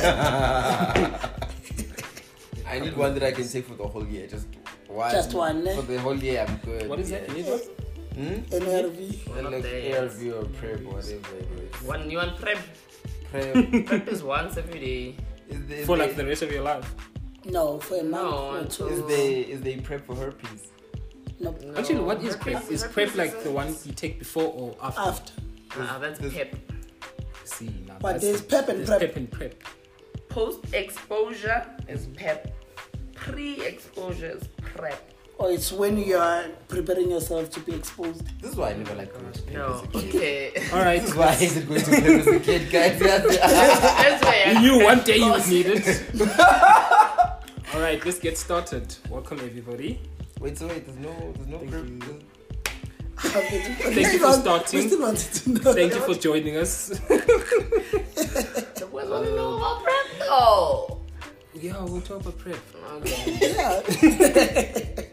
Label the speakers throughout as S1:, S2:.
S1: prep.
S2: I need one that I can take for the whole year. Just one.
S3: Just one, eh?
S2: For the whole year, I'm good.
S4: What is that?
S2: yeah.
S4: You need what?
S2: Hmm?
S3: NRV.
S2: Then
S1: not
S2: like
S1: there yet.
S2: ARV or PrEP or whatever it is.
S1: One, you want prep?
S2: PrEP.
S1: Prep is once every day.
S2: is there, is
S4: For like the rest of your life.
S3: No, for a month
S1: No,
S3: or two.
S2: Is there is there prep for herpes?
S3: No,
S1: No,
S4: Actually, what is
S1: herpes-
S4: prep? Is prep like the
S1: isn't-
S4: one you take before or after?
S3: after.
S1: Ah, that's
S2: This-
S1: pep.
S4: See, now
S3: But
S4: that's-
S3: there's pep and
S4: there's
S3: prep.
S4: Pep and prep.
S1: Post exposure is pep. Pre exposure is prep.
S3: Or oh, it's when you are preparing yourself to be exposed.
S2: This is why I never like going to PrEP
S1: No,
S2: as a kid.
S1: okay.
S4: All right.
S2: This is why I hated going to PrEP as a kid, guys.
S1: That's why I
S4: You knew one day you would need it. All right, let's get started. Welcome everybody.
S2: wait, so wait, there's no there's no
S4: Thank
S2: PrEP.
S4: You.
S3: Thank
S4: you for starting.
S3: We still to know.
S4: Thank you for joining us.
S1: The boys want to know about prep though.
S4: yeah, we'll talk about prep.
S1: Okay.
S3: Yeah.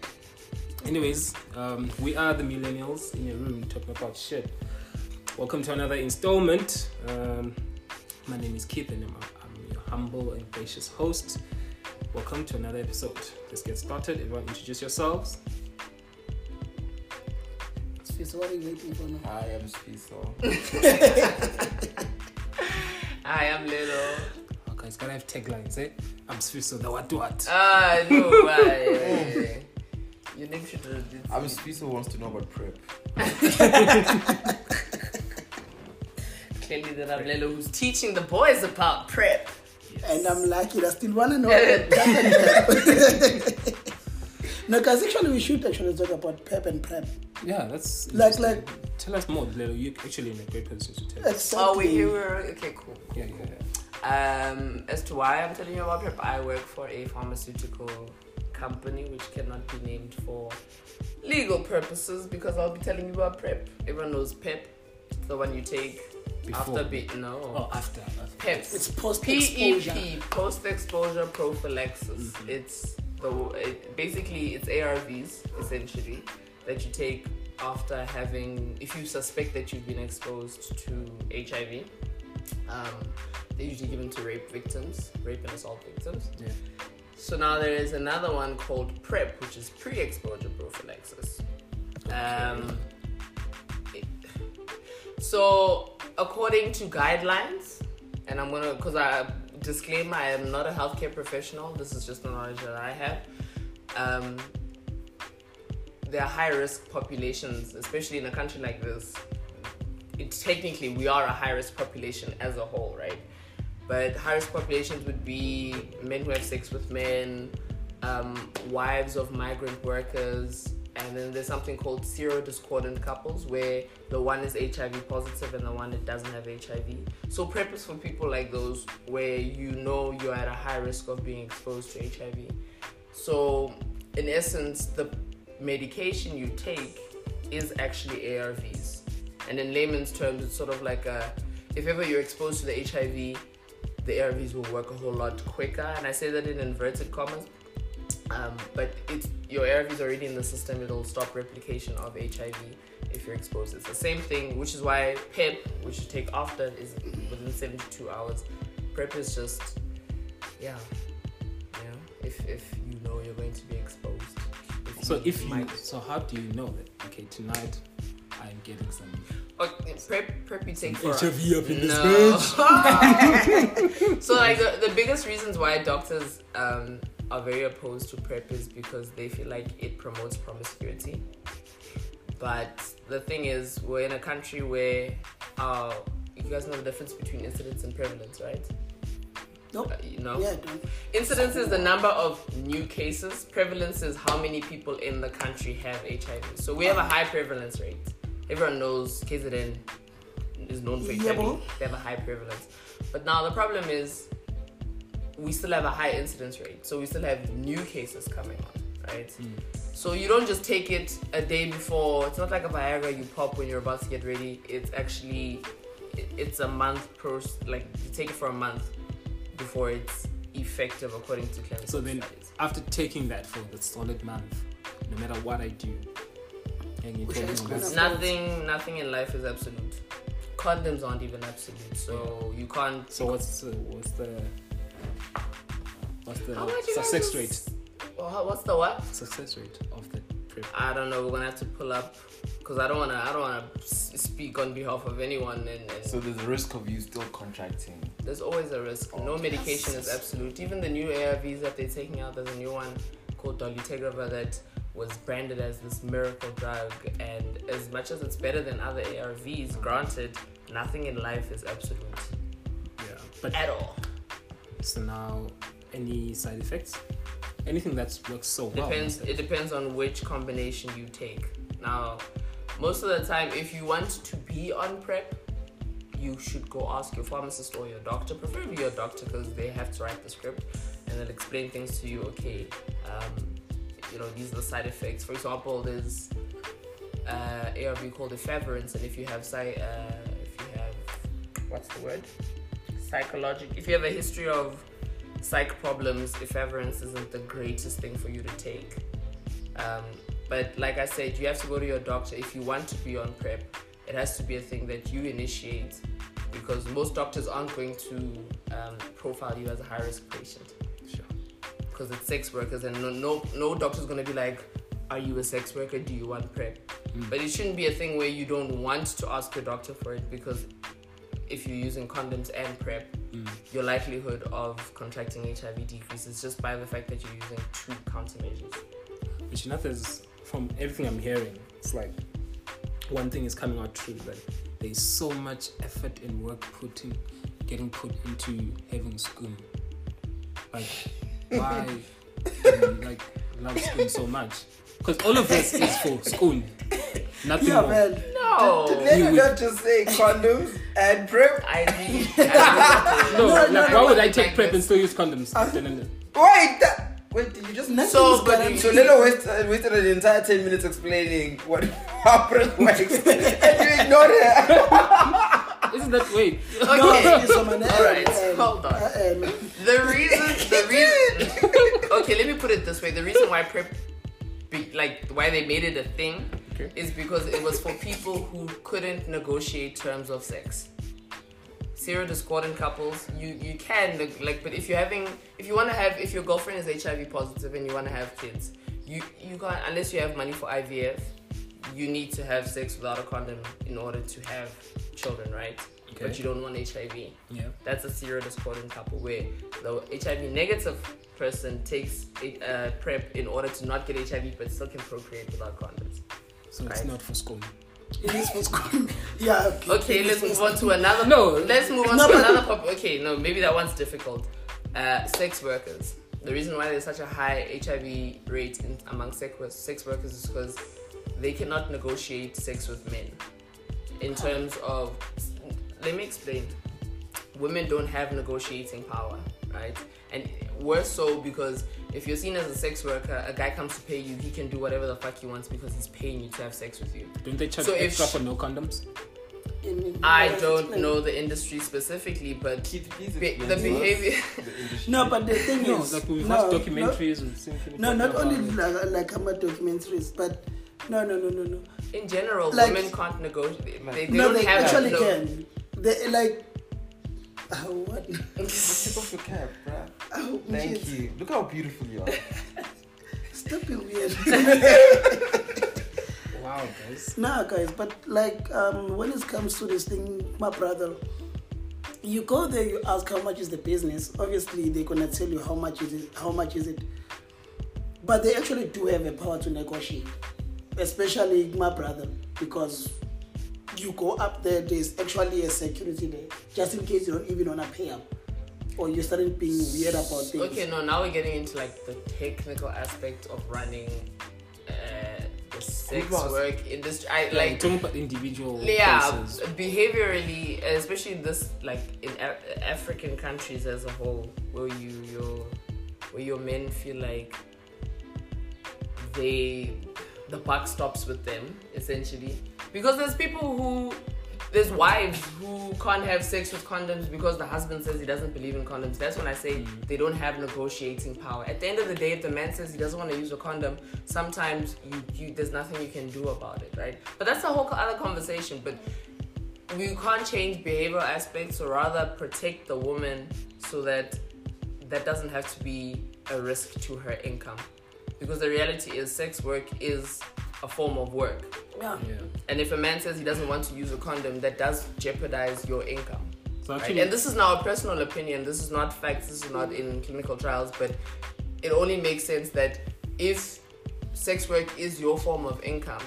S4: Anyways, um, we are the millennials in a room talking about shit. Welcome to another installment. Um, my name is Keith and I'm, I'm your humble and gracious host. Welcome to another episode. Let's get started. Everyone, introduce yourselves.
S3: So what are you waiting for now?
S2: I am Spiso.
S1: I am little.
S4: Okay, it's gotta have taglines, eh? I'm Swisso, the what what.
S1: Ah, no, why? Your name should have been.
S2: I'm Spiso wants to know about PrEP.
S1: Clearly, that I'm Lelo who's teaching the boys about prep.
S3: And I'm lucky. I still want to know no, because actually we should actually talk about pep and prep.
S4: Yeah, that's
S3: Like-
S4: like. Tell us more, Lelo. You're actually in a great position to tell us.
S3: Exactly.
S1: Oh, wait, you were. Okay, cool.
S4: Yeah, yeah, yeah.
S1: Um, as to why I'm telling you about prep, I work for a pharmaceutical company which cannot be named for legal purposes because I'll be telling you about prep. Everyone knows PEP, it's the one you take
S4: Before.
S1: after be no.
S4: Oh, after. after.
S1: PEP.
S3: It's post-exposure.
S1: PEP, post exposure prophylaxis. It's the it, basically it's ARVs essentially that you take after having if you suspect that you've been exposed to HIV. Um, they're usually given to rape victims, rape and assault victims.
S4: Yeah.
S1: So now there is another one called PrEP, which is pre-exposure prophylaxis. Um, it- so according to guidelines, and I'm gonna, cause I disclaimer, I am not a healthcare professional. This is just the knowledge that I have. Um, there are high risk populations, especially in a country like this. It, technically, we are a high risk population as a whole, right? But high risk populations would be men who have sex with men, um, wives of migrant workers, and then there's something called serodiscordant couples where the one is HIV positive and the one that doesn't have HIV. So PrEP is for people like those where you know you're at a high risk of being exposed to HIV. So in essence, the medication you take is actually ARVs. And in layman's terms, it's sort of like a, if ever you're exposed to the HIV, the ARVs will work a whole lot quicker. And I say that in inverted commas. Um, but it's your ARV is already in the system, it'll stop replication of HIV if you're exposed. It's the same thing, which is why PEP, which you take after, is within 72 hours. PrEP is just, yeah, yeah. If if you know you're going to be exposed.
S4: So if you,
S1: might-
S4: so how do you know that? Okay, tonight I'm getting some
S1: Okay, prep, prep you take for
S4: HIV up in this
S1: no. so like the, the biggest reasons why doctors um, are very opposed to prep is because they feel like it promotes promiscuity. But the thing is, we're in a country where uh, you guys know the difference between incidence and prevalence, right?
S3: Nope.
S1: Uh, you know,
S3: Yeah,
S1: incidence is the number of new cases. Prevalence is how many people in the country have HIV. So we have a high prevalence rate. Everyone knows KZN is known for
S3: Yeah,
S1: HIV.
S3: bro.
S1: They have a high prevalence. But now the problem is we still have a high incidence rate. So we still have new cases coming on, right? So you don't just take it a day before. It's not like a Viagra you pop when you're about to get ready. It's actually it's a month per like you take it for a month before it's effective according to clinical
S4: So then,
S1: studies.
S4: after taking that for the solid month, no matter what I do, and you
S3: Which
S4: told me
S3: is
S4: on
S3: gonna-
S4: this-
S1: Nothing nothing in life is absolute. Condoms aren't even absolute, so you can't.
S4: so what's uh, what's the What's the
S1: How much you guys
S4: success rate?
S1: Well, how- what's the what?
S4: Success rate of the prep.
S1: I don't know. We're gonna have to pull up because I don't wanna. I don't wanna speak on behalf of anyone, and, and
S2: So there's a risk of you still contracting.
S1: there's always a risk. Oh, no medication is absolute. Even the new ARVs that they're taking out, there's a new one called dolutegravir that was branded as this miracle drug. And as much as it's better than other ARVs, granted, nothing in life is absolute
S4: Yeah. But
S1: at all.
S4: So now, any side effects? Anything that works so well?
S1: Depends. It depends on which combination you take. Now, most of the time, if you want to be on prep, you should go ask your pharmacist or your doctor, preferably your doctor, because they have to write the script and they'll explain things to you. Okay, um, you know these are the side effects. For example, there's uh, ARV called efavirenz, and if you have psy, uh, if you have what's the word, psychologic, if you have a history of psych problems, efavirenz isn't the greatest thing for you to take. Um, but like I said, you have to go to your doctor if you want to be on prep. It has to be a thing that you initiate because most doctors aren't going to um, profile you as a high risk patient
S4: Sure.
S1: because it's sex workers and no no, no doctor's going to be like, are you a sex worker? Do you want prep? But it shouldn't be a thing where you don't want to ask your doctor for it because if you're using condoms and prep, mm. your likelihood of contracting HIV decreases just by the fact that you're using two countermeasures.
S4: Which there's from everything I'm hearing, it's like one thing is coming out true that there's so much effort and work put in, getting put into having schoon. Like, why do you like love schoon so much? Because all of this is for school. nothing
S3: Yeah,
S4: more.
S3: man.
S1: No,
S2: Let
S4: You
S2: me
S4: would-
S2: not just say condoms and prep.
S1: I need. I
S4: No,
S3: No,
S4: like,
S3: no,
S4: why
S3: no,
S4: would I
S1: like
S4: take prep
S1: this.
S4: and still use condoms? Then and then.
S2: Wait, that, wait, did you just
S3: Nothing
S1: So,
S3: is
S1: but you-
S2: So Lelo wasted, uh, wasted an entire 10 minutes explaining what how prep works and you ignored her.
S4: Isn't that wait?
S1: Okay.
S3: it's on an
S1: Alright,
S3: um,
S1: hold on.
S3: uh, um,
S1: The reason, the reason. okay, let me put it this way: the reason why prep, be, like why they made it a thing,
S4: Okay.
S1: is because it was for people who couldn't negotiate terms of sex. Zero Serodiscordant couples, you you can like, but if you're having, if you want to have, if your girlfriend is HIV positive and you want to have kids, you you can't unless you have money for IVF. You need to have sex without a condom in order to have children, right?
S4: Okay.
S1: But you don't want HIV
S4: Yeah.
S1: that's a serodiscordant couple where the HIV negative person takes a, uh, PrEP in order to not get HIV but still can procreate without condoms.
S4: So it's not for school.
S3: it is for school. Yeah. Okay,
S1: Okay, let's move on to another.
S4: No.
S1: let's move on
S3: No,
S1: to another. Pop- okay, no, maybe that one's difficult. Uh, sex workers. The reason why there's such a high HIV rate in, among sex, sex workers is because they cannot negotiate sex with men. In terms of, let me explain. Women don't have negotiating power, right? And worse so because if you're seen as a sex worker, a guy comes to pay you, he can do whatever the fuck he wants because he's paying you to have sex with you.
S4: Don't they charge
S1: So
S4: extra for no condoms?
S3: In- in-
S1: I don't know the industry specifically, but
S2: Keith,
S1: be- the behavior.
S2: the.
S3: No, but the thing
S4: No,
S3: is,
S4: like we've
S3: no,
S4: watched
S3: no,
S4: documentaries and symphony.
S3: No, not only like, like I'm a documentaries, but no, no, no, no, no.
S1: In general,
S3: Like-
S1: women can't negotiate. They, they
S3: no,
S1: don't
S3: they
S1: have
S3: actually
S1: no,
S3: can. They like. Oh, what?
S2: Take off your cap, bruh.
S3: Oh,
S2: Thank you. Look how beautiful you are.
S3: Stop being weird.
S4: Wow, guys.
S3: nah, guys, but like um, when it comes to this thing, my brother, you go there, you ask how much is the business. Obviously, they're gonna tell you how much is it. How much is it? But they actually do have a power to negotiate, especially my brother, because you go up there. There's actually a security there, just in case you don't even wanna pay up, or you're starting being weird about things.
S1: Okay, no, now we're getting into like the technical aspect of running uh, the sex work industry. I
S4: Like
S1: like.
S4: talking about individual
S1: Yeah,
S4: cases.
S1: behaviorally, especially this like in A- African countries as a whole, where you your where your men feel like they the buck stops with them essentially because there's people who there's wives who can't have sex with condoms because the husband says he doesn't believe in condoms. That's when I say they don't have negotiating power. At the end of the day, if the man says he doesn't want to use a condom, sometimes you, you there's nothing you can do about it, right? But that's a whole other conversation. But we can't change behavioral aspects, or rather protect the woman so that that doesn't have to be a risk to her income, because the reality is sex work is a form of work.
S3: Yeah.
S4: Yeah.
S1: And if a man says he doesn't want to use a condom, that does jeopardize your income.
S4: So
S1: Right? And this is now a personal opinion. This is not facts. This is not in clinical trials. But it only makes sense that if sex work is your form of income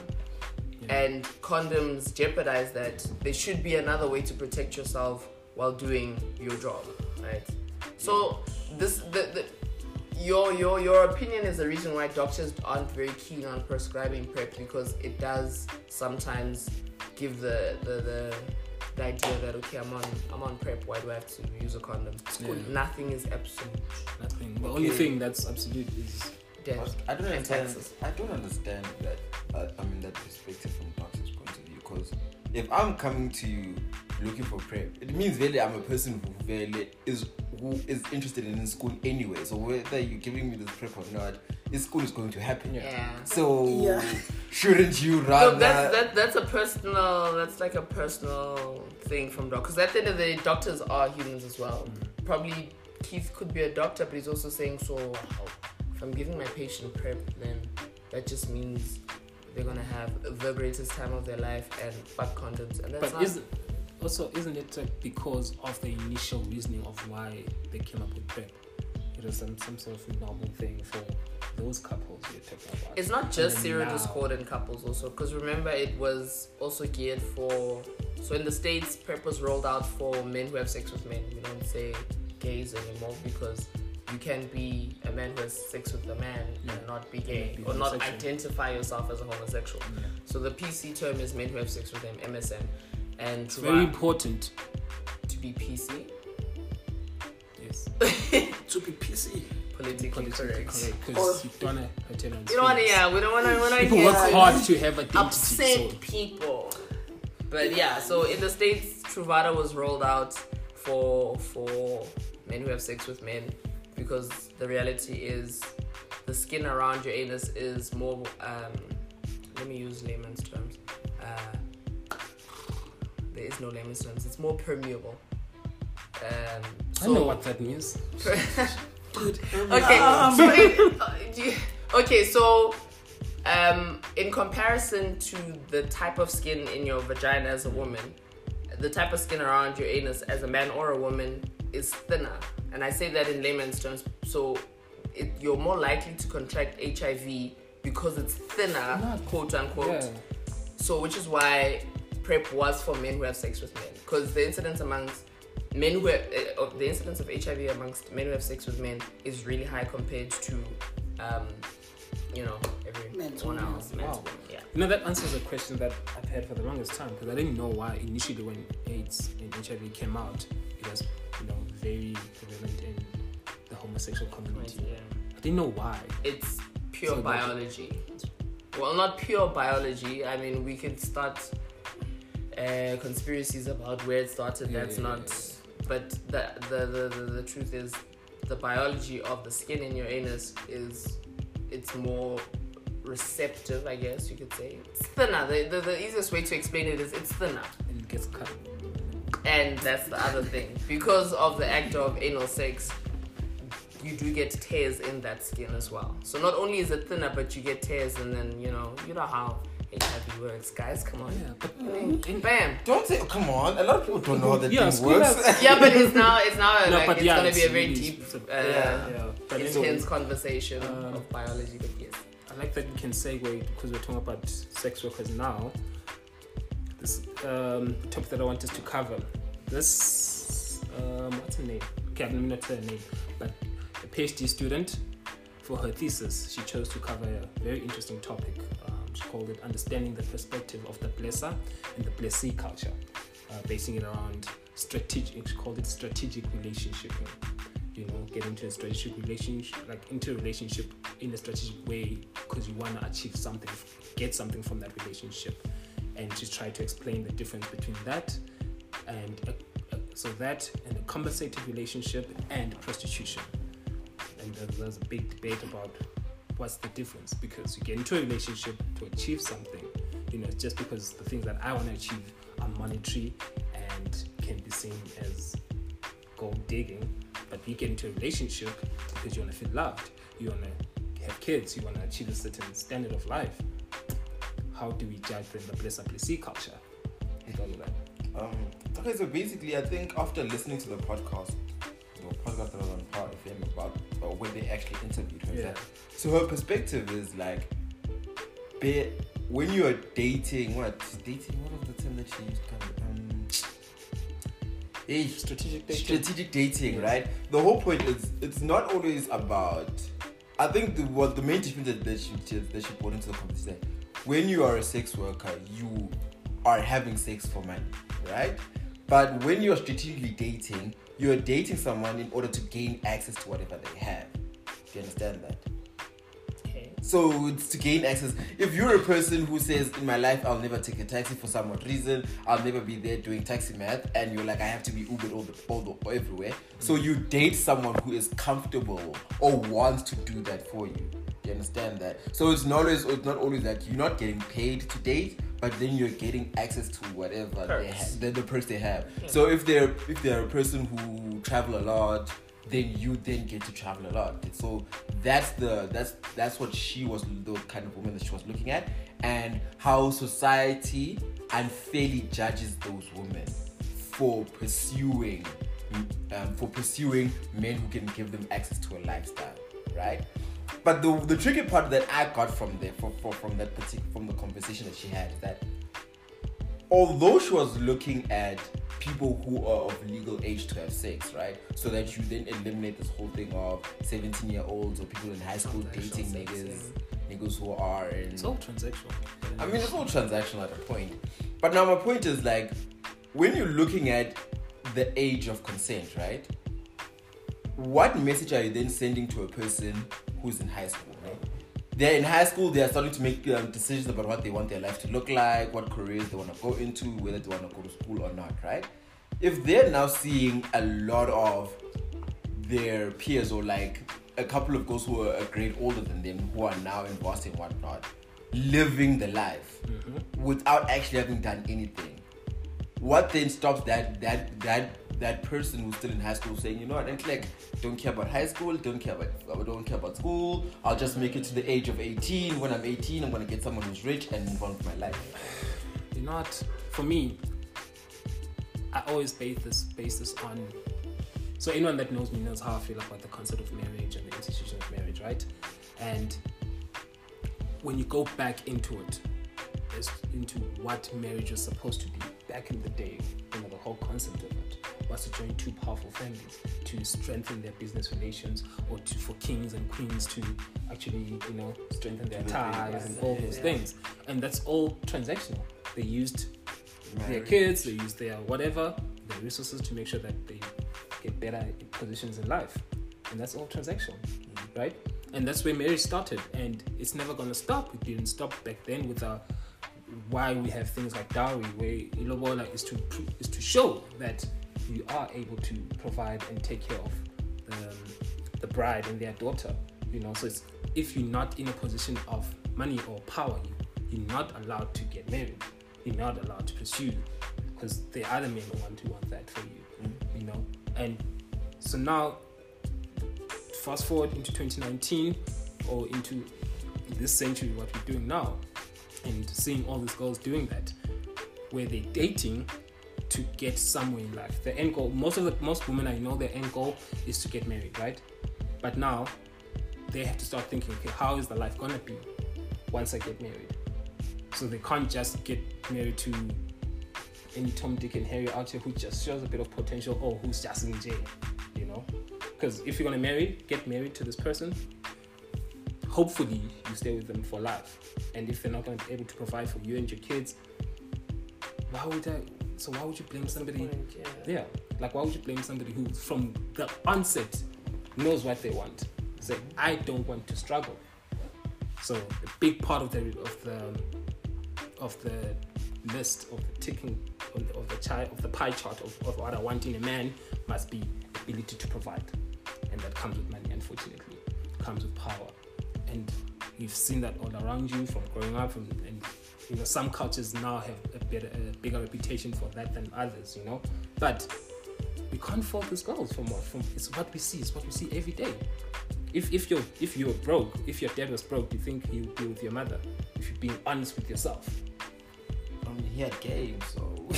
S4: Yeah.
S1: and condoms jeopardize that, there should be another way to protect yourself while doing your job, right? So this the, the your your your opinion is the reason why doctors aren't very keen on prescribing prep because it does sometimes give the the, the the idea that okay I'm on I'm on prep why do I have to use a condom?
S4: Yeah.
S1: Nothing is absolute.
S4: nothing. The only thing that's absolute is
S1: Death.
S2: I don't understand.
S1: taxes.
S2: I don't understand that. Uh, I mean that perspective from doctor's point of view. Because if I'm coming to you looking for prep, it means really I'm a person who really is who is interested in school anyway. So whether you're giving me this prep or not, this school is going to happen.
S4: Yeah.
S1: Yeah.
S2: So
S3: Yeah.
S2: shouldn't you rather?
S1: Look, that's that, that's a personal. That's like a personal thing from doctors. Because at the end of the day, doctors are humans as well. Mm. Probably Keith could be a doctor, but he's also saying, so if I'm giving my patient prep, then that just means they're gonna have the greatest time of their life and fuck condoms, and that's
S4: but
S1: not.
S4: Also isn't it like because of the initial reasoning of why they came up with prep? It was some some sort of novel thing for those couples you're talking about.
S1: It's not just serial in couples also because remember it was also geared for so in the states prep was rolled out for men who have sex with men we don't say gays anymore because you can be a man who has sex with a man
S4: Yeah.
S1: and not be gay
S4: be
S1: or not identify yourself as a homosexual
S4: Yeah.
S1: so the pc term is men who have sex with them msm and
S4: It's
S1: to,
S4: very important.
S1: to be pc
S4: Yes.
S3: To be PC.
S1: politically,
S4: Politically
S1: correct,
S4: because you don't want to hurt anyone's
S1: you don't want to yeah we don't want to don't
S4: People work
S1: it.
S4: hard to have identity.
S1: upset
S4: So
S1: people. But yeah, so in the states, Truvada was rolled out for for men who have sex with men because the reality is the skin around your anus is more. Um, let me use layman's terms. Uh, there is no layman's terms. It's more permeable. Um,
S4: I
S1: so
S4: know what that means.
S3: Dude.
S1: Okay,
S3: Um,
S1: so in, uh, you- okay, so um, in comparison to the type of skin in your vagina as a woman, the type of skin around your anus as a man or a woman is thinner, and I say that in layman's terms. So it, you're more likely to contract HIV because it's thinner,
S4: Not-
S1: quote unquote.
S4: Yeah.
S1: So, which is why PrEP was for men who have sex with men, because the incidence amongst men who have, uh, of the incidence of HIV amongst men who have sex with men is really high compared to, um, you know,
S3: Men to
S1: everyone else. Men
S4: Wow.
S1: yeah.
S4: You know, that answers a question that I've had for the longest time because I didn't know why initially when AIDS and HIV came out, it was, you know, very prevalent in the homosexual community.
S1: Yeah.
S4: I didn't know why.
S1: It's pure
S4: So
S1: biology. Well, not pure biology. I mean, we could start uh, conspiracies about where it started.
S4: Yeah,
S1: That's
S4: yeah,
S1: not.
S4: yeah,
S1: But the, the the, the the truth is, the biology of the skin in your anus is, it's more receptive. I guess you could say it's thinner. The, the the easiest way to explain it is it's thinner.
S4: And it gets cut.
S1: And that's the other thing. Because of the act of anal sex, you do get tears in that skin as well. So not only is it thinner, but you get tears, and then you know you know how HIV works, guys. Come on,
S4: Yeah, but
S1: Mm, bam.
S2: Don't say. Come on. A lot of people don't know how that
S4: Yeah,
S2: thing works.
S4: has-
S1: Yeah, but it's now it's now
S4: No,
S1: like it's
S4: yeah,
S1: gonna
S4: it's
S1: be a very
S4: really-
S1: deep,
S4: it's
S1: uh,
S2: Yeah.
S4: yeah. But
S1: intense
S4: anyway,
S1: conversation
S4: Um,
S1: of biology. But yes,
S4: I like that you can segue because we're talking about sex workers now. This um, topic that I want us to cover. This um, what's her name? Okay, let me not say her name, but a PhD student for her thesis, she chose to cover a very interesting topic. Called it "Understanding the Perspective of the Blesser and the Blessee Culture," uh, basing it around strategic. Called it strategic relationship you know, get into a strategic relationship, like into a relationship in a strategic way because you want to achieve something, get something from that relationship, and just try to explain the difference between that and a, a, so that and a compensative relationship and prostitution. And there's, there's a big debate about what's the difference because you get into a relationship to achieve something, you know, just because the things that I want to achieve are monetary and can be seen as gold digging, but you get into a relationship because you want to feel loved, you want to have kids, you want to achieve a certain standard of life. How do we judge then the blesser culture? And all of that.
S2: Um, okay, so basically, I think after listening to the podcast, the podcast that was on Power FM about when they actually interviewed her,
S4: Yeah.
S2: so her perspective is like, be, when you are dating, what dating? What was the term that she used? Kind of, um, eh,
S4: Strategic dating.
S2: strategic dating,
S4: Yes.
S2: right? The whole point is it's not always about. I think the what the main difference that, that she that she brought into the conversation. When you are a sex worker, you are having sex for money, right? But when you're strategically dating, you're dating someone in order to gain access to whatever they have. Do you understand that?
S1: Okay.
S2: So it's to gain access. If you're a person who says, "In my life, I'll never take a taxi for some odd reason. I'll never be there doing taxi math," and you're like, "I have to be Uber all the all the everywhere," so mm. you date someone who is comfortable or wants to do that for you. Do you understand that? So it's not always it's not always that you're not getting paid to date, but then you're getting access to whatever they have, the, the perks they have. So if they're if they're a person who travel a lot, then you then get to travel a lot. So that's the that's that's what she was the kind of woman that she was looking at, and how society unfairly judges those women for pursuing um, for pursuing men who can give them access to a lifestyle, right? But the the tricky part that I got from there from, from, from that particular from the conversation that she had is that although she was looking at people who are of legal age to have sex, right? So that you then eliminate this whole thing of 17 year olds or people in high school dating niggas, niggas who are in.
S4: It's all transactional.
S2: I mean, it's all transactional at a point. But now my point is like, when you're looking at the age of consent, right? What message are you then sending to a person who's in high school, right? They're in high school, they are starting to make um, decisions about what they want their life to look like, what careers they want to go into, whether they want to go to school or not, right? If they're now seeing a lot of their peers or like a couple of girls who are a grade older than them who are now in Boston and whatnot, living the life without actually having done anything. What then stops that that that that person who's still in high school saying, you know what, and like don't care about high school, don't care about I don't care about school. I'll just make it to the age of 18. When I'm 18, I'm gonna get someone who's rich and move on with my life.
S4: You know what? For me, I always base this base this on. So anyone that knows me knows how I feel about the concept of marriage and the institution of marriage, right? And when you go back into it, into what marriage was supposed to be back in the day, you know, the whole concept of it was to join two powerful families to strengthen their business relations or to for kings and queens to actually, you know, strengthen their ties and all those
S1: Yeah.
S4: things. And that's all transactional. They used their kids, they used their whatever, their resources to make sure that they get better positions in life. And that's all transactional, right? And that's where marriage started. And it's never going to stop. It didn't stop back then with our, why we have things like dowry, where ilobola is to, is to show that you are able to provide and take care of the, the bride and their daughter. You know, so if you're not in a position of money or power, you, you're not allowed to get married. You're not allowed to pursue because are other men want to want that for you. You know, and so now, fast forward into 2019 or into this century, what we're doing now, and seeing all these girls doing that, where they're dating to get somewhere in life. The end goal, most of the most women I know, their end goal is to get married, right? But now they have to start thinking, okay, how is the life gonna be once I get married? So they can't just get married to any Tom, Dick, and Harry out here who just shows a bit of potential or who's just in jail, you know? Because if you're gonna marry, get married to this person. Hopefully, you stay with them for life. And if they're not gonna be able to provide for you and your kids, why would I? So why would you blame somebody?
S1: Point, yeah.
S4: Yeah, like why would you blame somebody who, from the onset, knows what they want? Say, I don't want to struggle. So a big part of the of the of the list of the ticking of the, child of the pie chart of, of what I want in a man must be ability to provide, and that comes with money. Unfortunately, comes with power, and you've seen that all around you from growing up, and, and you know some cultures now have a better, a bigger reputation for that than others. You know, but we can't fault these girls from what from it's what we see, it's what we see every day. If if you're if you're broke, if your dad was broke, do you think he would be with your mother? If you're being honest with yourself.
S2: I mean, he had game, so.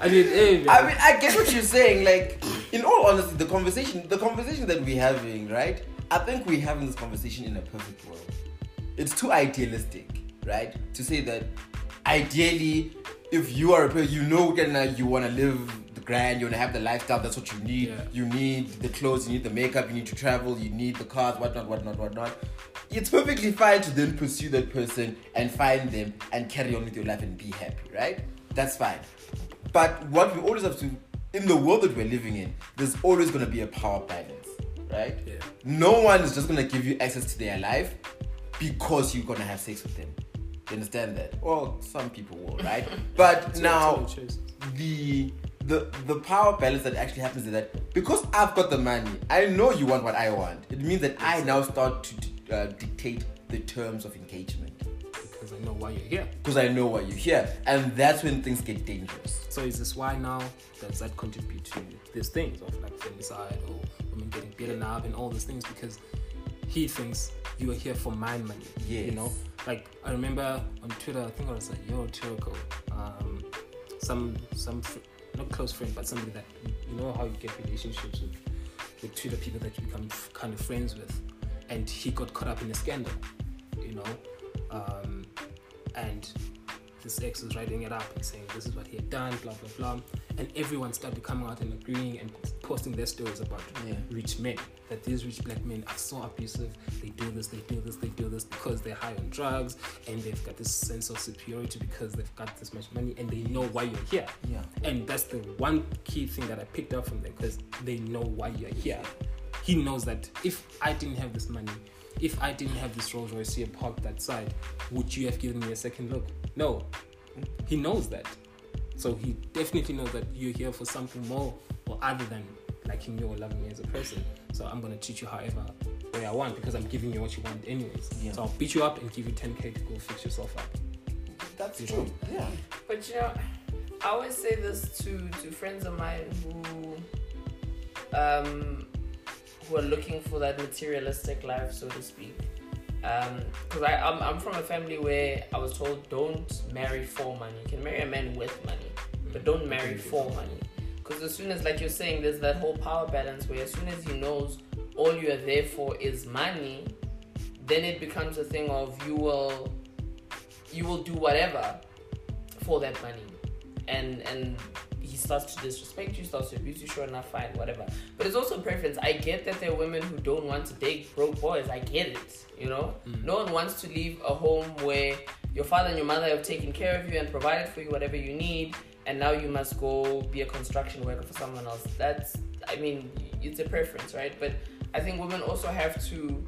S4: I mean, hey.
S2: I mean, I get what you're saying. Like, in all honesty, the conversation, the conversation that we're having, right? I think we're having this conversation in a perfect world. It's too idealistic, right? To say that ideally, if you are a person, you know that uh, you want to live the grand, you want to have the lifestyle. That's what you need.
S4: Yeah.
S2: You need the clothes, you need the makeup, you need to travel, you need the cars, whatnot, whatnot, whatnot. It's perfectly fine to then pursue that person and find them and carry on with your life and be happy, right? That's fine. But what we always have to, in the world that we're living in, there's always going to be a power balance, right?
S4: Yeah.
S2: No one is just going to give you access to their life because you're going to have sex with them. You understand that? Well, some people will, right? But now, the the the power balance that actually happens is that because I've got the money, I know you want what I want. It means that I now start to uh, dictate the terms of engagement
S4: because I know why you're here.
S2: because I know why you're here, and that's when things get dangerous.
S4: So is this why now does that contribute to these things of like femicide or women getting beaten up and all these things? Because he thinks you are here for my money. You know, like I remember on Twitter, I think it was like, year or um, some some fr- not close friend, but somebody that you know how you get relationships with with Twitter people that you become f- kind of friends with, and he got caught up in a scandal, you know, um, and this ex was writing it up and saying this is what he had done, blah blah blah, and everyone started coming out and agreeing and posting their stories about
S2: Yeah.
S4: rich men. That these rich black men are so abusive. They do this, they do this, they do this because they're high on drugs and they've got this sense of superiority because they've got this much money and they know why you're here.
S2: Yeah.
S4: And that's the one key thing that I picked up from them because they know why you're here. He knows that if I didn't have this money, if I didn't have this Rolls Royce here parked that side, would you have given me a second look? No. He knows that. So he definitely knows that you're here for something more or other than liking me or loving me as a person. So I'm gonna treat you however way I want because I'm giving you what you want anyways.
S2: Yeah.
S4: So I'll beat you up and give you 10k to go fix yourself up.
S2: That's
S4: You
S2: true.
S4: know?
S2: Yeah.
S1: But you know, I always say this to to friends of mine who um who are looking for that materialistic life, so to speak. Um, because I I'm, I'm from a family where I was told don't marry for money. You can marry a man with money, but don't marry for money. Because as soon as, like you're saying, there's that whole power balance where as soon as he knows all you are there for is money, then it becomes a thing of you will you will do whatever for that money and and starts to disrespect you starts to abuse you sure enough fine whatever. But it's also preference. I get that there are women who don't want to date broke boys. I get it you know? No one wants to leave a home where your father and your mother have taken care of you and provided for you whatever you need and now you must go be a construction worker for someone else. That's i mean it's a preference right? But i think women also have to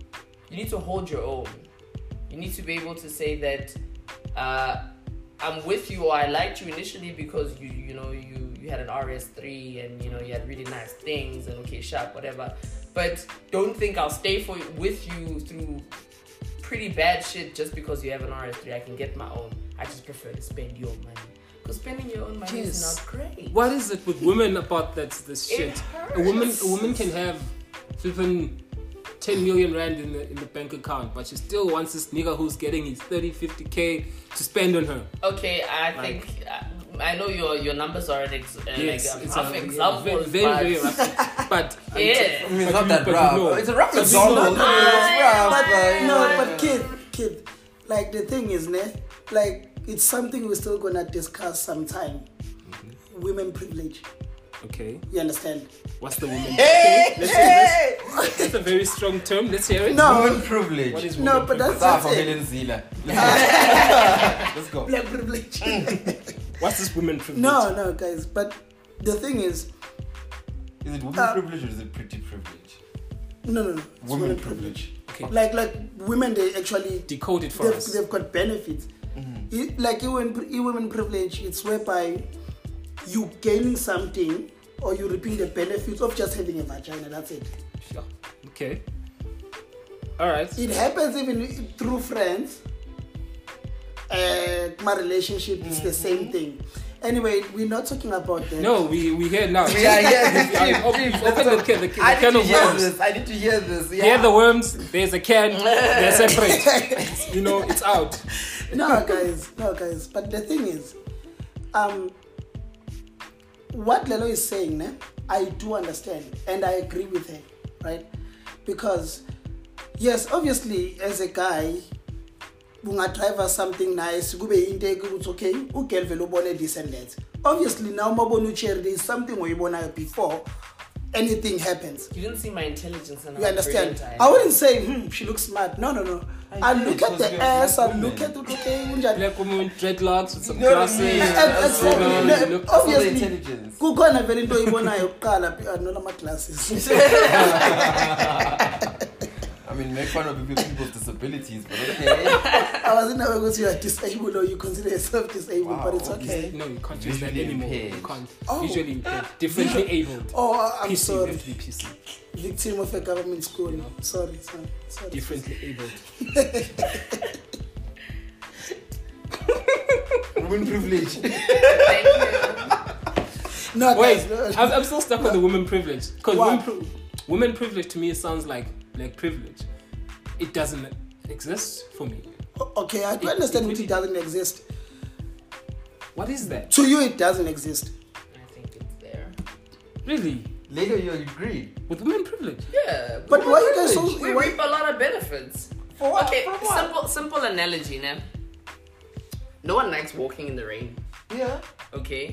S1: you need to hold your own. You need to be able to say that uh, I'm with you or I liked you initially because you you know you you had an RS3 and you know you had really nice things and okay sharp whatever. But don't think I'll stay for with you through pretty bad shit just because you have an RS3 I can get my own. I just prefer to spend your money. Because spending your own money is not great.
S4: What is it with women about that this
S1: It
S4: shit? A woman, a woman can have flipping 10 million rand in the in the bank account, but she still wants this nigga who's getting his 30, 50k to spend on her.
S1: okay I
S4: Like-
S1: think uh, I know your your numbers are an ex- uh,
S4: Yes,
S1: like a
S4: it's
S1: rough
S4: a
S1: example
S4: very, very, very
S1: but-
S4: rough. But
S1: Yeah.
S2: I mean, it's not that rough.
S4: know.
S2: It's a rough
S4: But you
S2: example.
S4: know.
S2: It's rough,
S3: But
S2: but,
S3: no, but kid, kid, like the thing is, ne, like it's something we're still gonna discuss sometime. Women privilege.
S4: Okay,
S3: You understand?
S4: what's the woman?
S2: Hey,
S4: Okay, let's hear
S2: hey!
S4: this. That's a very strong term. Let's hear it.
S3: No.
S2: Woman privilege.
S4: What is
S3: No, but that's,
S2: Start
S3: that's
S2: from
S3: it.
S2: Helen Zille. Let's go.
S3: Black privilege.
S4: What's this woman privilege?
S3: no, no, guys. But the thing is,
S2: Is it woman
S3: Uh,
S2: privilege or is it pretty privilege?
S3: no, no, no. It's
S2: Woman privilege.
S4: Okay,
S3: Like, like women, they actually
S4: decode it for
S3: they've,
S4: us.
S3: they've got benefits.
S2: Mm-hmm.
S3: It- like even women privilege, it's whereby you gaining something or you reaping the benefits of just having a vagina. That's it.
S4: Sure. Okay. All right.
S3: It happens even through friends. Uh, my relationship is the same thing. Anyway, we're not talking about that.
S4: No, we we here now.
S2: We are here.
S4: I open- open
S2: let's
S4: the can- the can-
S2: I
S4: the can
S2: need
S4: of
S2: to hear
S4: worms.
S2: this. I need to hear this. Yeah.
S4: Here the worms. There's a can. They're separate. you know, it's out.
S3: no guys no guys but the thing is um what lelo is saying ne, i do understand and i agree with her right? Because yes obviously as a guy ungadriver something nice kube into ukuthi okay ugel vele ubone this and that. Obviously now mabona ucherry there is something we oyibonayo before anything happens
S1: You didn't see my intelligence and
S3: you understand?
S1: brilliant
S3: I wouldn't say, hmm, she looks smart. No, no, no.
S2: I
S3: I look at the ass, I look at
S2: woman.
S3: it, okay, unjani.
S4: Black woman with dreadlocks with some
S2: You know what I
S4: glasses.
S2: mean?
S3: Exactly.
S4: you know,
S3: No,
S4: you look-
S2: That's all the
S3: Obviously,
S2: intelligence.
S3: kukhona vele into oyibonayo kuqala phi- glasses
S2: I mean, make fun of people, people's disabilities, but okay.
S3: i wasn't aware ukuthi you are disabled or you consider yourself disabled
S2: Wow,
S3: but it's
S2: okay.
S3: okay
S4: No, you can't use that
S2: Visually
S4: anymore. You
S2: impaired.
S4: can't.
S3: Oh.
S4: Visually impaired. Differently abled.
S3: oh i'm
S4: PC,
S3: sorry
S4: have to be PC.
S3: victim of a government school sorry sorry sorry
S4: Differently abled.
S2: Women privilege.
S1: Thank you.
S3: no
S4: Wait,
S3: guys, no.
S4: I'm, I'm still stuck on the women privilege. Because
S3: Why?
S4: women, pri- women privilege to me sounds like like privilege. It doesn't exist for me.
S3: okay i do
S4: It-
S3: understand
S4: it
S3: what
S4: really-
S3: it doesn't exist
S4: What is that?
S3: to you it doesn't exist
S1: I think it's there.
S4: Really?
S2: Later, you agree.
S4: With women privilege?
S1: Yeah.
S3: but why you guys so
S1: we
S3: why,
S1: reap a lot of benefits.
S2: For what?
S1: Okay,
S2: For what?
S1: simple simple analogy, ne? No one likes walking in the rain.
S2: Yeah.
S1: Okay.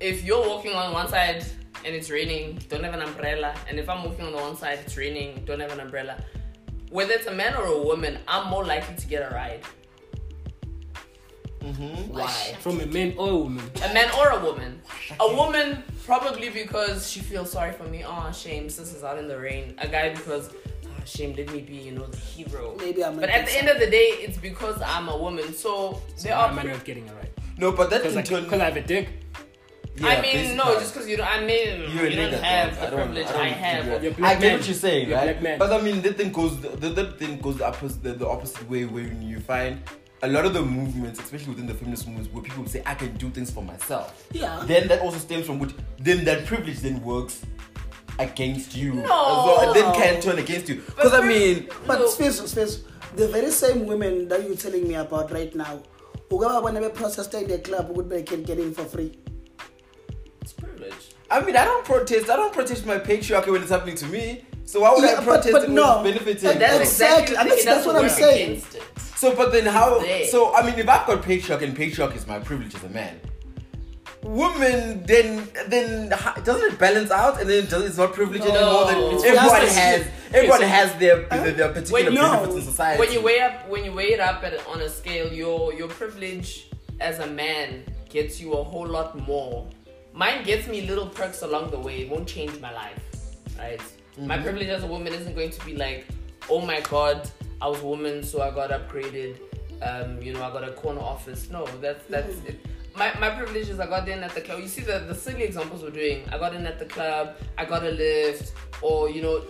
S1: If you're walking on one side and it's raining, don't have an umbrella. And if I'm walking on the one side, it's raining, don't have an umbrella. Whether it's a man or a woman, I'm more likely to get a ride.
S2: Mm-hmm.
S1: Why?
S4: From a man or a woman?
S1: A man or a woman. A woman probably because she feels sorry for me. Oh, shame, sis is out in the rain. A guy because, oh, shame, let me be, you know, the hero.
S3: maybe i'm
S1: But at the end of the day, it's because I'm a woman. So
S4: So
S1: there
S4: why
S1: are.
S4: am I not getting a right?
S2: No, but that's
S4: Because
S2: in
S4: I,
S2: turn.
S4: 'cause I have a dick.
S1: I mean, no,
S2: basically.
S1: just because you don't. I mean,
S2: You're
S1: you don't have
S2: dog. I
S1: the privilege
S2: I don't
S1: I have.
S4: You're
S2: I get
S4: man.
S2: what you're saying,
S4: You're
S2: right?
S4: black man.
S2: But I mean, the thing goes, the, the thing goes the opposite, the, the opposite way when you find a lot of the movements, especially within the feminist movements, where people say I can do things for myself.
S3: yeah
S2: Then that also stems from which then that privilege then works against you.
S1: No.
S2: as well, and then can turn against you. Because I mean,
S3: But
S1: No.
S3: space, space, the very same women that you're telling me about right now, ukaba bona be-protesta in the club ukuthi they can get in for free.
S1: It's privilege.
S2: I mean, I don't protest. I don't protest my patriarchy when it's happening to me. So why would
S3: Yeah,
S2: I protest
S3: but
S2: it
S3: no.
S2: when it's benefiting?
S3: And
S1: That's
S3: Exactly,
S1: exactly.
S3: and that's- that's what I'm saying.
S2: So, but then how?
S1: There.
S2: So, I mean, if I've got patriarch and patriarch is my privilege as a man, women then then doesn't it balance out and then it's not privilege
S1: No.
S2: anymore? Then
S1: It's
S2: everyone
S3: just-
S2: has everyone has their their, their particular
S1: When you-
S2: benefits in society.
S1: When you weigh up, when you weigh it up at, on a scale, your your privilege as a man gets you a whole lot more. Mine gets me little perks along the way. It won't change my life, right? My
S2: Mm-hmm.
S1: privilege as a woman isn't going to be like, oh my god, I was a woman, so I got upgraded. Um, you know, I got a corner office. No, that's that's
S2: Mm-hmm.
S1: it. My, my privilege is I got in at the club. You see the, the silly examples we're doing. I got in at the club. I got a lift, or you know,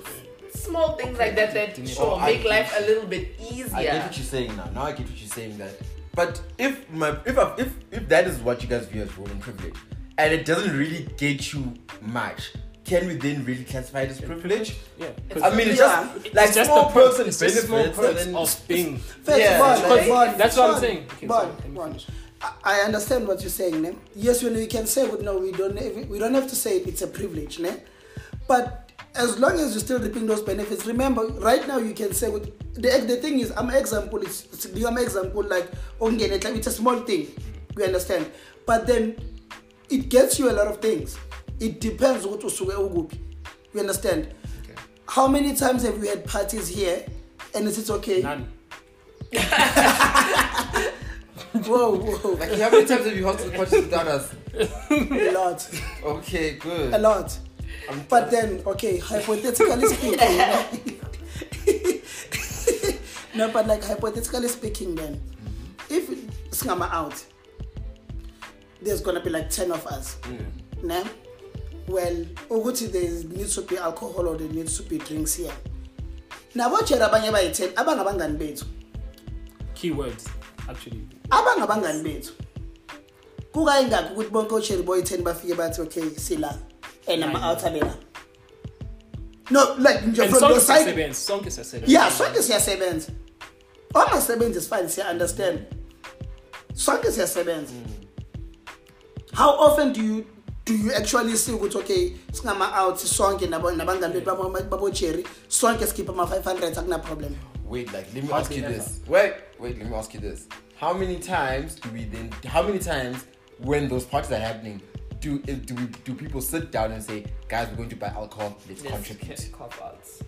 S1: small things like that that sure
S2: Oh,
S1: make life a little bit easier.
S2: I get what you're saying now. Now I get what you're saying that. But if my if I, if if that is what you guys view as woman privilege, and it doesn't really get you much, can we then really classify it as privilege?
S4: Yeah.
S2: I mean, it's
S3: Yeah.
S2: just like
S4: It's just
S2: small
S4: the perks.
S2: person
S4: It's just small
S2: benefits,
S4: perks of being.
S3: First
S2: Yeah,
S3: of all,
S2: like-
S3: Bond,
S4: That's what I'm saying. Okay,
S3: Bond,
S4: sorry, let me
S3: Bond.
S4: finish.
S3: I I understand what you're saying, ne? Yes, you know, you can say, but no, we don't. We don't have to say it, it's a privilege, ne? But as long as you're still reaping those benefits, remember, right now you can say, with the the thing is, I'm example. It's, it's I'm example like ongene, like it's a small thing. We understand, but then it gets you a lot of things. It depends what usuke ukuphi. You understand? How many times have we had parties here, and it's, it's okay?
S4: None.
S3: Whoa, whoa,
S2: like how many times have you hosted parties without us?
S3: a lot.
S2: Okay, good.
S3: a lot.
S2: I'm-
S3: But then, okay, hypothetically speaking, no, but like hypothetically speaking, then, if Skama out, there's gonna be like ten of us, nah? Well, ukuthi there needs to be alcohol or there needs to be drinks here. nabotshela abanye bayi-ten abangabangani bethu?
S4: Keywords, actually.
S3: abangabangani bethu. Kukayingakho ukuthi bonke ocherry boy 10 bafike bathi okay sila and ama-outer bela no like nje
S4: And
S3: from
S4: sonke
S3: your side
S4: siyasebenza sonke siyasebenza.
S3: Yeah sonke siyasebenza. Ongasebenzi is fine siya-understand. Sonke siyasebenza. How often do you do you actually see ukuthi okay singama-out sonke nabo- nabangani bethu babo- babocherry sonke sikhipha ama-500 akuna-problem
S2: Wait, like let me
S4: Hardly
S2: ask you
S4: ever.
S2: this. Wait, wait, let me ask you this. How many times do we then? How many times when those parties are happening, do do we do people sit down and say, guys, we're going to buy alcohol, let's
S1: Let's
S2: contribute?
S1: get cop-outs.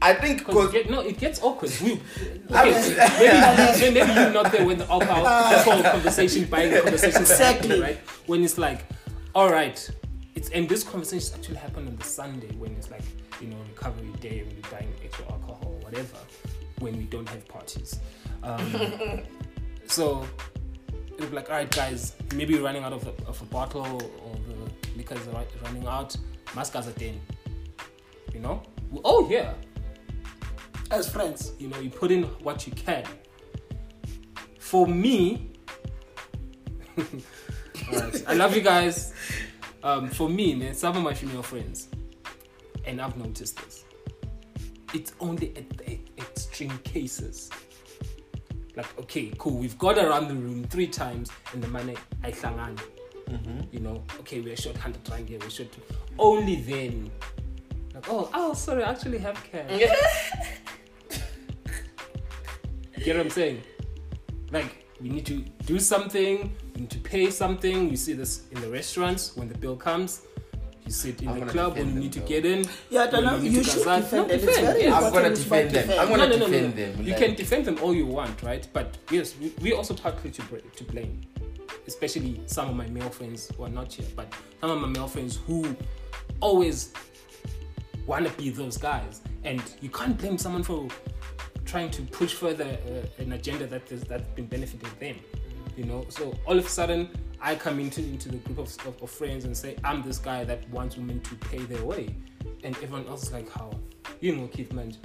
S2: I think
S4: Because get, no, it gets awkward. We,
S2: I
S4: okay,
S2: mean-
S4: maybe, maybe you're not there when the alcohol, whole conversation, buying the conversation,
S3: Exactly.
S4: right? When it's like, all right, it's and this conversation actually happened on the Sunday when it's like, you know, recovery day when we're buying extra alcohol or whatever, when we don't have parties. Um, so it'll be like, all right, guys, maybe we're running out of a, of a bottle or the liquors are ru- running out. Maskas are then, you know, we're all here
S3: as friends
S4: you know you put in what you can. For me alright, i love you guys. Um, for me man, some of my female friends and i've noticed this it's only at the extreme cases. Like okay cool we've got around the room three times and the money i you know okay we're short 100 rand here we're short only then like oh oh sorry i actually have cash Get what I'm saying? Like, we need to do something, we need to pay something. You see this in the restaurants when the bill comes. You sit in
S2: I'm
S4: the club when you need to get in.
S3: yeah I don't know.
S4: when need
S3: you
S4: to
S3: should
S4: gazette.
S3: defend
S4: No,
S3: them it's very
S4: yeah.
S2: I'm gonna defend them.
S3: defend.
S2: I'm
S4: No,
S2: gonna
S4: no, no, no,
S2: defend
S4: no.
S2: them.
S4: You
S2: like-
S4: can defend them all you want, right? But yes, we, we also partly to, to blame. Especially some of my male friends who are not here, but some of my male friends who always want to be those guys. And you can't blame someone for trying to push further uh, an agenda that is, that's been benefiting them. You know, so all of a sudden I come into into the group of, of, of friends and say I'm this guy that wants women to pay their way, and everyone else is like, how? You know, Keith man.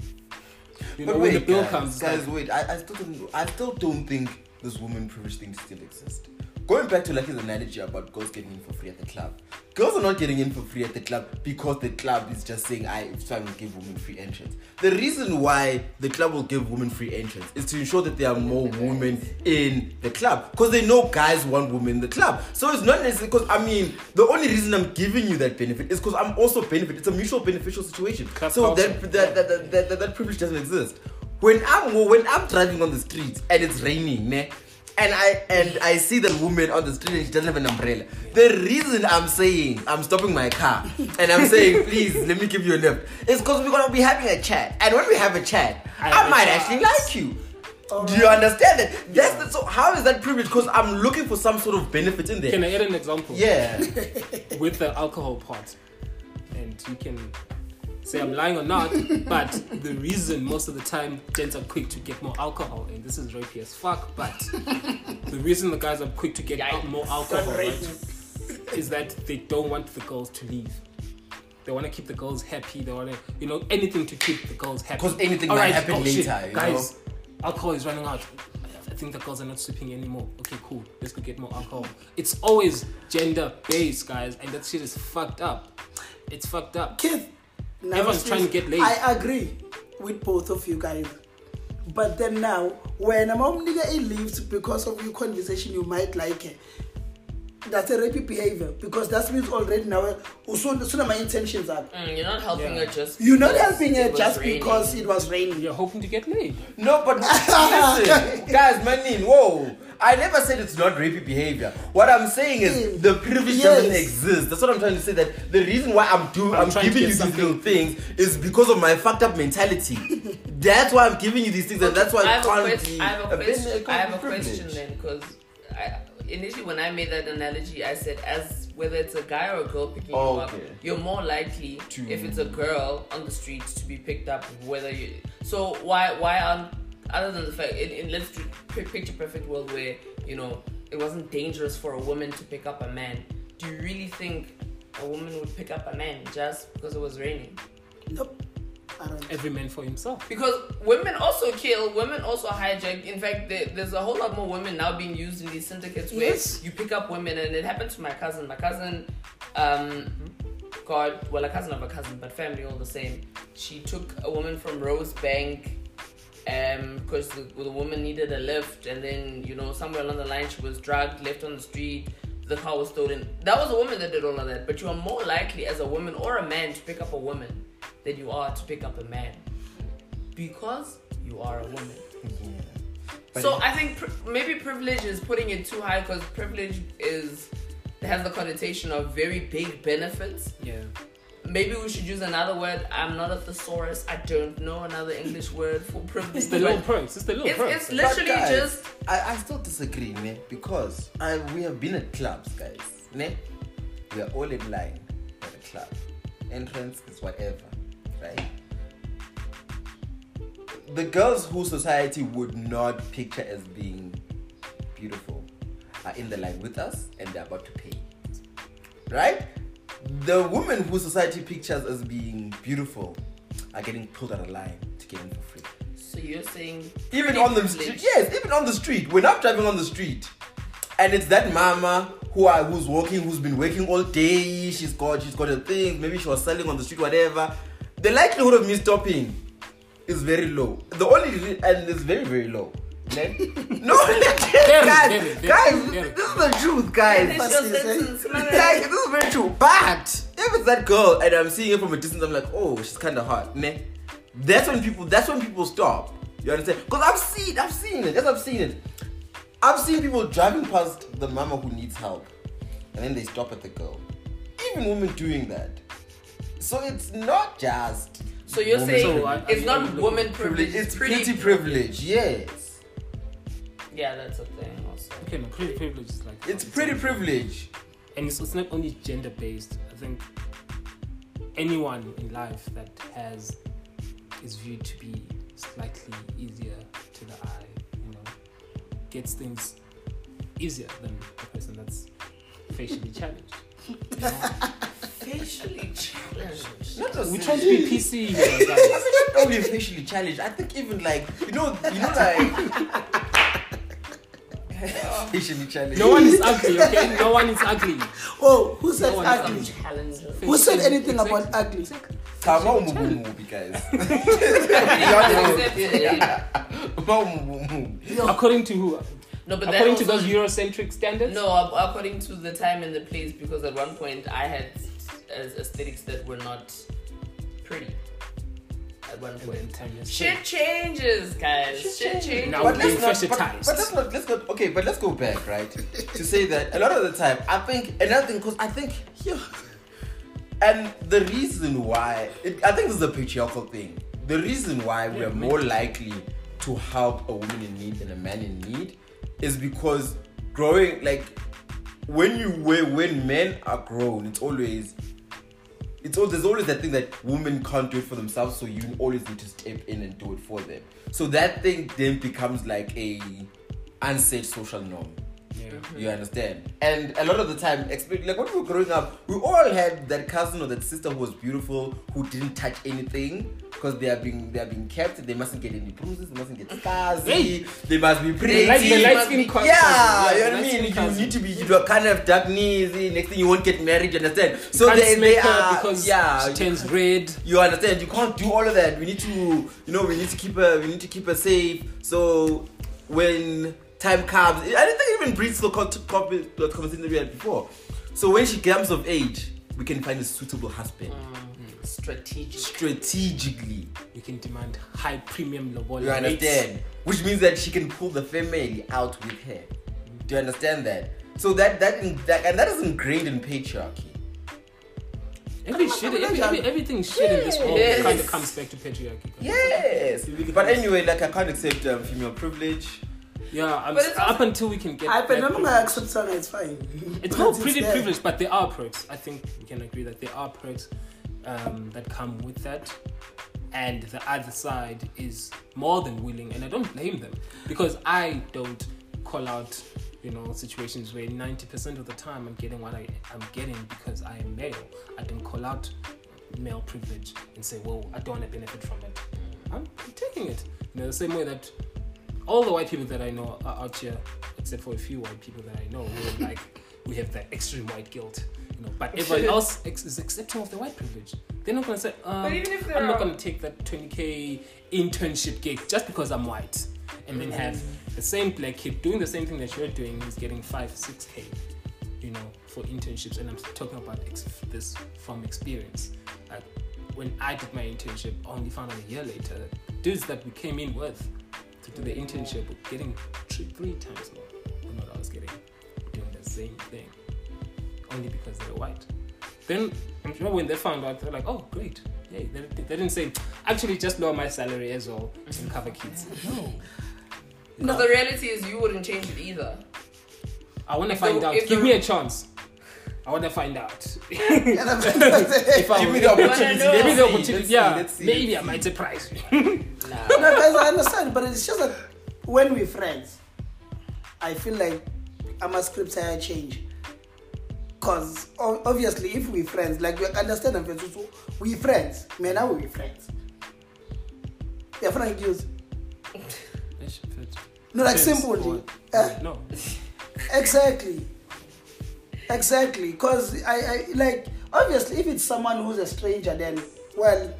S4: You know,
S2: But
S4: when
S2: wait,
S4: the bill
S2: guys,
S4: comes,
S2: guys,
S4: like,
S2: wait. I, I still don't. I still don't think this woman privilege thing still exists. Going back to like his analogy about girls getting in for free at the club. Girls are not getting in for free at the club because the club is just saying I it's trying to give women free entrance. The reason why the club will give women free entrance is to ensure that there are more women in the club because they know guys want women in the club. So it's not necessarily because I mean the only reason I'm giving you that benefit is because I'm also benefit. It's a mutual beneficial situation.
S4: Club
S2: so that that, that, that, that, that, that privilege doesn't exist. When I'm when I'm driving on the street and it's raining, ne, and I and I see that woman on the street and she doesn't have an umbrella. The reason I'm saying I'm stopping my car and I'm saying please let me give you a lift is because we're gonna be having a chat. And when we have a chat,
S4: I
S2: I, might actually like you. Do you understand that? That's the, so. How is that privilege? Because I'm looking for some sort of benefit in there.
S4: can I add an example?
S2: yeah.
S4: with the alcohol part, and you can say I'm lying or not, but the reason most of the time gents are quick to get more alcohol, and this is rapey as fuck, but the reason the guys are quick to get
S1: Yikes.
S4: more alcohol right, is that they don't want the girls to leave. They want to keep the girls happy. They want to, you know, anything to keep the girls happy.
S2: Because anything
S4: All
S2: might
S4: right,
S2: happen
S4: oh, shit,
S2: later, you
S4: guys. Alcohol is running out. I think the girls are not sleeping anymore. Okay, cool. Let's go get more alcohol. It's always gender based, guys, and that shit is fucked up. It's fucked up.
S3: Keith, now
S4: Everyone's
S3: please,
S4: trying to get laid.
S3: I agree with both of you guys. But then now, when I'm only getting leaves because of your conversation, you might like it. That's a rapey behavior because that means already now, uh, soon, soon my intentions are.
S1: Mm, you're not helping
S4: Yeah.
S1: her just.
S3: You're not
S1: because
S3: helping
S1: it
S3: her
S1: was
S3: just
S1: raining.
S3: because it was raining.
S4: You're hoping to get laid.
S2: No, but listen, guys, manin, whoa. I never said it's not rapey behavior. What I'm saying is the privilege
S3: Yes.
S2: doesn't exist. That's what I'm trying to say. That the reason why I'm doing,
S4: I'm
S2: I'm, giving you these
S4: something.
S2: little things is because of my fucked up mentality. that's why I'm giving you these things, and that's why
S1: I have, a
S2: can't
S1: question,
S2: be
S1: I have a
S2: a
S1: question. I have a question then because I, initially when I made that analogy, I said as whether it's a guy or a girl picking
S2: Oh,
S1: you up,
S2: okay.
S1: you're more likely
S2: To-
S1: if it's a girl on the street to be picked up. Whether you so why why aren't other than the fact in, in let's do picture perfect world where you know it wasn't dangerous for a woman to pick up a man. Do you really think a woman would pick up a man just because it was raining?
S3: Nope. Aren't.
S4: Every man for himself.
S1: Because women also kill, women also hijack. In fact, there, there's a whole lot more women now being used in these syndicates where
S3: Yes.
S1: you pick up women, and it happened to my cousin. My cousin, um, God, well, a cousin of a cousin, but family all the same. She took a woman from Rosebank um because the, the woman needed a lift and then you know somewhere along the line she was drugged left on the street the car was stolen that was a woman that did all of that but you are more likely as a woman or a man to pick up a woman than you are to pick up a man because you are a woman
S2: But
S1: so
S2: it-
S1: I think pri- maybe privilege is putting it too high because privilege is has the connotation of very big benefits.
S4: Yeah.
S1: Maybe we should use another word. I'm not a thesaurus. I don't know another English word for privilege.
S4: It's the
S1: but
S4: little perks. It's the little
S1: it's,
S4: perks.
S1: it's literally
S2: guys,
S1: just
S2: I, I still disagree, ne? Because I we have been at clubs, guys. Ne? We are all in line at a club. Entrance is whatever, right? The girls who society would not picture as being beautiful are in the line with us and they're about to pay. Right? The women who society pictures as being beautiful are getting pulled out of line to get in for free
S1: so you're saying
S2: even on the street yes even on the street when i'm driving on the street and it's that mama who I, who's working who's been working all day she's got she's got her things maybe she was selling on the street whatever the likelihood of me stopping is very low the only re- and it's very very low ne? no guys
S4: very, very,
S2: guys this is the truth guys
S1: Finish
S3: But
S1: your
S3: she's saying-
S1: sentence, man.
S2: like this is very true. But if it's that girl and I'm seeing her from a distance, I'm like, oh, she's kind of hot, ne? That's when people. That's when people stop. You understand? Because I've seen, I've seen it. Yes, I've seen it. I've seen people driving past the mama who needs help, and then they stop at the girl. Even women doing that. So it's not just.
S1: So you're
S2: women
S1: saying
S4: So, I- I-
S1: it's not
S4: I-
S1: woman
S2: privilege.
S1: privilege.
S2: It's pretty privilege. Yes,
S1: Yeah, that's a thing also.
S4: Okay, no, pretty privilege is like.
S2: it's pretty privilege.
S4: and it's, it's not only gender based. I think anyone in life that has is viewed to be slightly easier to the eye, you know, gets things easier than the person that's facially challenged. You?
S1: Facially challenged.
S2: Not just
S4: We try to be PC here, guys.
S2: Not only facially challenged. I think even like you know, you know, like facially challenged.
S4: No one is ugly, okay? No one is ugly.
S3: Oh, who said
S4: No one-
S3: ugly?
S1: Challenger.
S3: Who said anything
S4: Exactly.
S3: about ugly?
S2: Kama umubu mubi, guys. Kama umubu mubi.
S4: According to who?
S1: No, but
S4: According to
S1: also-
S4: those Eurocentric standards?
S1: No, according to the time and the place, because at one point I had uh, aesthetics that were not pretty. At one
S4: And then
S1: point.
S4: time
S1: Shit changes, guys. Shit, changes.
S4: Now
S2: But
S4: we're
S2: let's not. But, but let's not. Let's go. Okay, but let's go back, right? to say that a lot of the time, I think another thing, because I think yeah, and the reason why it, I think this is a patriarchal thing. The reason why we
S4: Yeah,
S2: are more likely to help a woman in need than a man in need is because growing like when you when when men are grown, it's always it's all there's always that thing that women can't do it for themselves, so you always need to step in and do it for them. So that thing then becomes like a unsaid social norm.
S4: Yeah.
S2: You understand? And a lot of the time, like when we were growing up, we all had that cousin or that sister who was beautiful, who didn't touch anything because they are being they are being kept. They mustn't get any bruises. They mustn't get scars.
S4: Hey.
S2: They must be pretty.
S4: Light, the light skin cousin.
S2: Yeah, you know what I mean. You
S4: cousin.
S2: need to be you are kind of dark knees. Eh, next thing you won't get married. You understand? So they, they are
S4: because
S2: yeah.
S4: she turns red.
S2: You understand? You can't do all of that. We need to, you know, we need to keep her. We need to keep her safe. So when time comes, I didn't think even breeds the co- copy the conversation that we had before. So when she comes of age, we can find a suitable husband
S1: Mm, strategic.
S2: strategically.
S4: We can demand high premium lobola
S2: You understand? Which means that she can pull the family out with her. Do you understand that? So that that, that and that is ingrained in patriarchy.
S4: Every shit, every, every, everything shit in this world
S1: Yes.
S4: kind of comes back to patriarchy.
S2: Yes. But anyway, like I can't accept um, female privilege.
S4: Yeah, I'm,
S1: But
S4: up until we can get.
S3: I but I'm
S4: privilege.
S3: gonna accept something. It's fine.
S4: It's not pretty
S3: there.
S4: privilege, but there are perks. I think we can agree that there are perks um, that come with that. And the other side is more than willing, and I don't blame them because I don't call out, you know, situations where 90% of the time I'm getting what I, I'm getting because I am male. I don't call out male privilege and say, well, I don't want to benefit from it. I'm, I'm taking it. You know, the same way that all the white people that I know are out here, except for a few white people that I know, who are like we have that extreme white guilt. You know, but everyone else ex- is accepting of the white privilege. They're not gonna say, um,
S1: But even if there
S4: I'm not gonna take that 20k internship gig just because I'm white, and then have the same black kid doing the same thing that you're doing, is getting five, six k, you know, for internships. And I'm talking about ex- this from experience. Like when I did my internship, I only found out a year later, dudes that we came in with to do the internship were getting three, three times more than what I was getting doing the same thing, only because they're white. Then I'm sure when they found out, they're like, "Oh, great! Yay!" They, they didn't say, "Actually, just lower my salary as well and cover kids." No,
S1: Because the reality is, you wouldn't change it either.
S4: I want to find
S1: the-
S4: out. Give
S1: the-
S4: me a chance. I want to find out.
S3: And I'm like,
S4: if I
S2: Give me the opportunity.
S4: Give me the opportunity.
S2: see,
S4: yeah, maybe I might surprise you.
S1: Nah.
S3: no, guys, I understand, but it's just that when we're friends, I feel like I'm a script I change. Cause obviously, if we're friends, like you understand, I'm friends, so we friends. Man, now we friends. Yeah, friend use. No, like simple. Eh?
S4: No.
S3: Exactly. Exactly. Because I, I like obviously if it's someone who's a stranger then well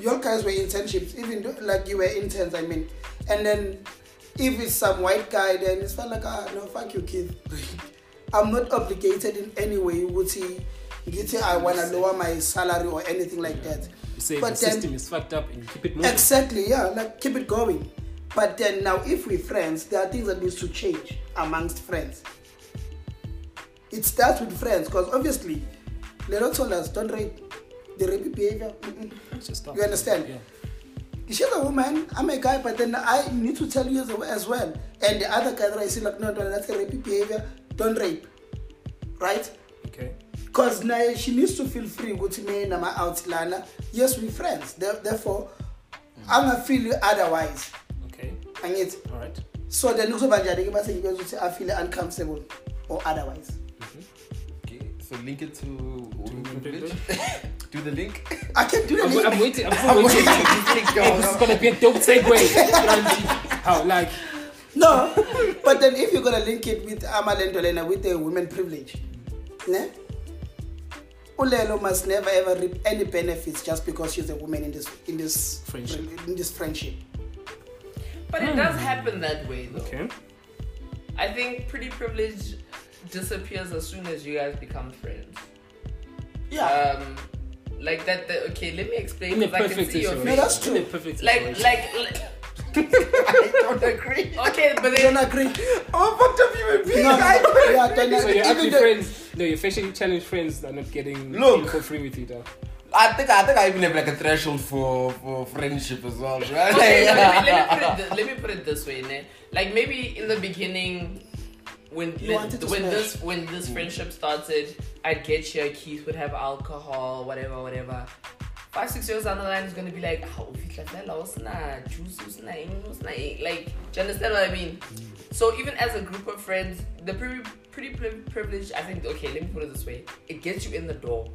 S3: your guys were internships, even though, like you were interns, I mean. And then if it's some white guy then it's felt like ah no fuck you kid. I'm not obligated in any way you would he get I wanna lower my salary or anything like that.
S4: You say
S3: But
S4: the
S3: then-
S4: system is fucked up and keep it moving.
S3: Exactly, yeah, like keep it going. But then now, if we're friends, there are things that needs to change amongst friends. It starts with friends because obviously, Lelo told us don't rape the rape behavior. You understand?
S4: Yeah.
S3: She's a woman, I'm a guy, but then I need to tell you as, well. And the other guy that I see like no, no, that's a rape behavior. Don't rape, right?
S4: Okay.
S3: Because now she needs to feel free with me and my out lana. Yes, we're friends. There- Therefore, I'm gonna feel otherwise.
S4: Okay.
S3: angithi
S4: All right.
S3: so then kuzoba njani ke base ngikwenza ukuthi i feel uncomfortable or otherwise
S2: so link it to women
S4: women
S2: privilege. Do the link.
S3: i can do the
S4: I'm,
S3: link.
S4: I'm waiting. I'm still waiting. Hey, this is gonna be a dope segue. How like
S3: no but then if you're gonna link it with amalendo lena with the women privilege ne ulelo must never ever reap any benefits just because she's a woman in this in this
S4: Friendship.
S3: in this friendship
S1: But it does hmm. happen that way, though.
S4: okay?
S1: I think pretty privilege disappears as soon as you guys become friends.
S3: yeah
S1: Um, like that. The, okay, let me explain.
S4: In a
S1: 'cause I can
S4: perfect
S1: see your
S4: situation.
S3: No, that's true.
S4: In a perfect
S1: Like, like, like.
S2: I don't agree.
S1: Okay, but
S3: I
S1: then
S3: don't agree
S2: I'm a fucked up human being.
S3: no,
S2: I
S3: yeah, don't
S4: so you're actually friends. No, you're facing challenge friends that are not getting
S2: Look.
S4: for free with you. Though.
S2: I think I think I even have like a threshold for for friendship as well, right?
S1: okay, no, let, me, let, me put it, let me put it this way, ne? Like maybe in the beginning, when
S3: You
S1: the-
S3: wanted to
S1: when
S3: smash.
S1: this when this friendship started, I'd get here. Keith would have alcohol, whatever, whatever. Five six years down the line, it's gonna be like, oh, how juice, usna ing, usna ing." like, do you understand what I mean? So even as a group of friends, the pretty pretty pri- privilege, I think. Okay, let me put it this way: it gets you in the door,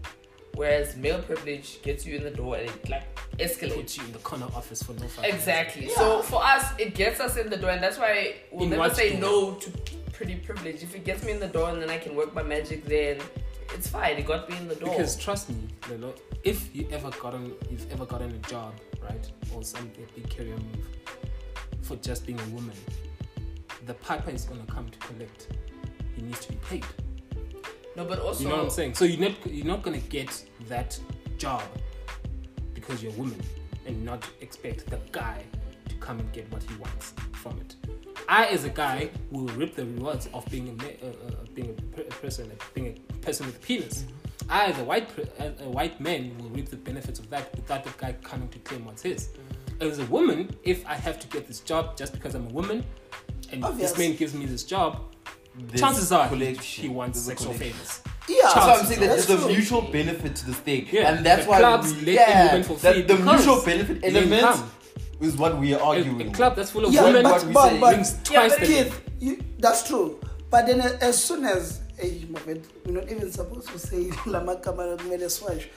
S1: whereas male privilege gets you in the door and it like escalates.
S4: Put you in the corner office for no fucking
S1: Exactly. So for us, it gets us in the door, and that's why we'll
S4: In
S1: never say
S4: door?
S1: no to pretty privilege. If it gets me in the door and then I can work my magic, then it's fine. It got me in the door.
S4: Because trust me, Lelo, if you ever gotten you've ever gotten a job, right, or something big career move for just being a woman, the piper is gonna come to collect. He needs to be paid.
S1: no, but also
S4: You know what I'm saying? So you're not you're not gonna get that job because you're a woman and not expect the guy to come and get what he wants from it. I, as a guy, will reap the rewards of being a, ma- uh, uh, being a, per- a person, being a person with a penis. I, as a white per- a white man, will reap the benefits of that without the guy coming to claim what's his. As a woman, if I have to get this job just because I'm a woman, and
S3: Obvious.
S4: this man gives me this job,
S2: There's
S4: chances are he,
S2: collection.
S4: he wants
S2: There's a
S4: sexual favors.
S3: yeah
S2: That's why I'm saying that
S3: That's
S2: there's a mutual benefit to this thing,
S4: Yeah,
S2: and that's
S4: the
S2: why
S4: clubs
S2: we, yeah,
S4: women for free
S2: that the mutual benefit element
S4: come.
S2: Is what we are
S4: A,
S2: arguing.
S4: a club that's full of
S3: Yeah,
S4: women
S3: but,
S2: what we
S3: but,
S2: say.
S3: but,
S4: brings
S1: Yeah,
S4: twice
S1: but
S4: the
S3: Kid, you, that's true. But then uh, as soon as my we're not even supposed to say Lamakama Mele Swash.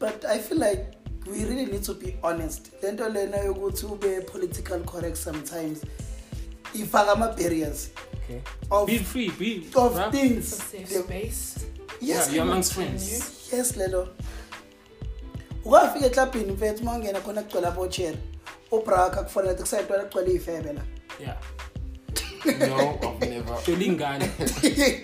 S3: but i feel like we really need to be honest le nto lena to be political correct sometimes ifaka ama-barriers
S4: Okay.
S3: Of-
S4: be free, be
S3: of
S4: huh?
S3: things
S1: Safe
S3: The-
S1: space.
S4: Yeah,
S3: yes
S4: you're amongst friends.
S3: yes lelo ukafika eklabhini mfethu uma ungena khona kugcwele abotsheri ubraka kufanele ukuthi kusayintwana kugcwele iy'febe la
S4: Yeah.
S2: No, I've never.
S4: Belingani.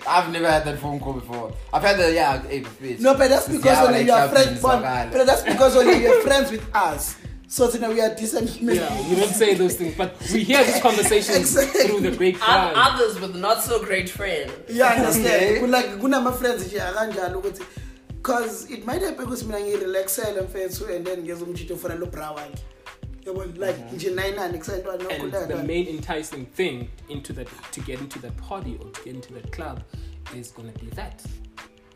S2: I've never had that phone call before. I've had the yeah, hey, bitch.
S3: no but that's because
S2: Yeah,
S3: when you are friends but, but that's because when you're friends with us so you know we are decent men
S4: Yeah, we don't say those things, but we hear these conversations
S3: Exactly.
S4: through the
S1: And
S4: grapevine.
S1: others with not so great friends.
S3: yeah I understand
S2: Okay.
S3: like kunama-friends nje akanjalo ukuthi cause it might happen ukuthi mina ngirelaxele mfethu and then get ngeza umtshito ofana lo bra wakhe yabona like nje nayinani kusayintwana
S4: And the
S3: nokhulantwana
S4: main enticing thing into that to get into that party or to get into that club is gonna be that.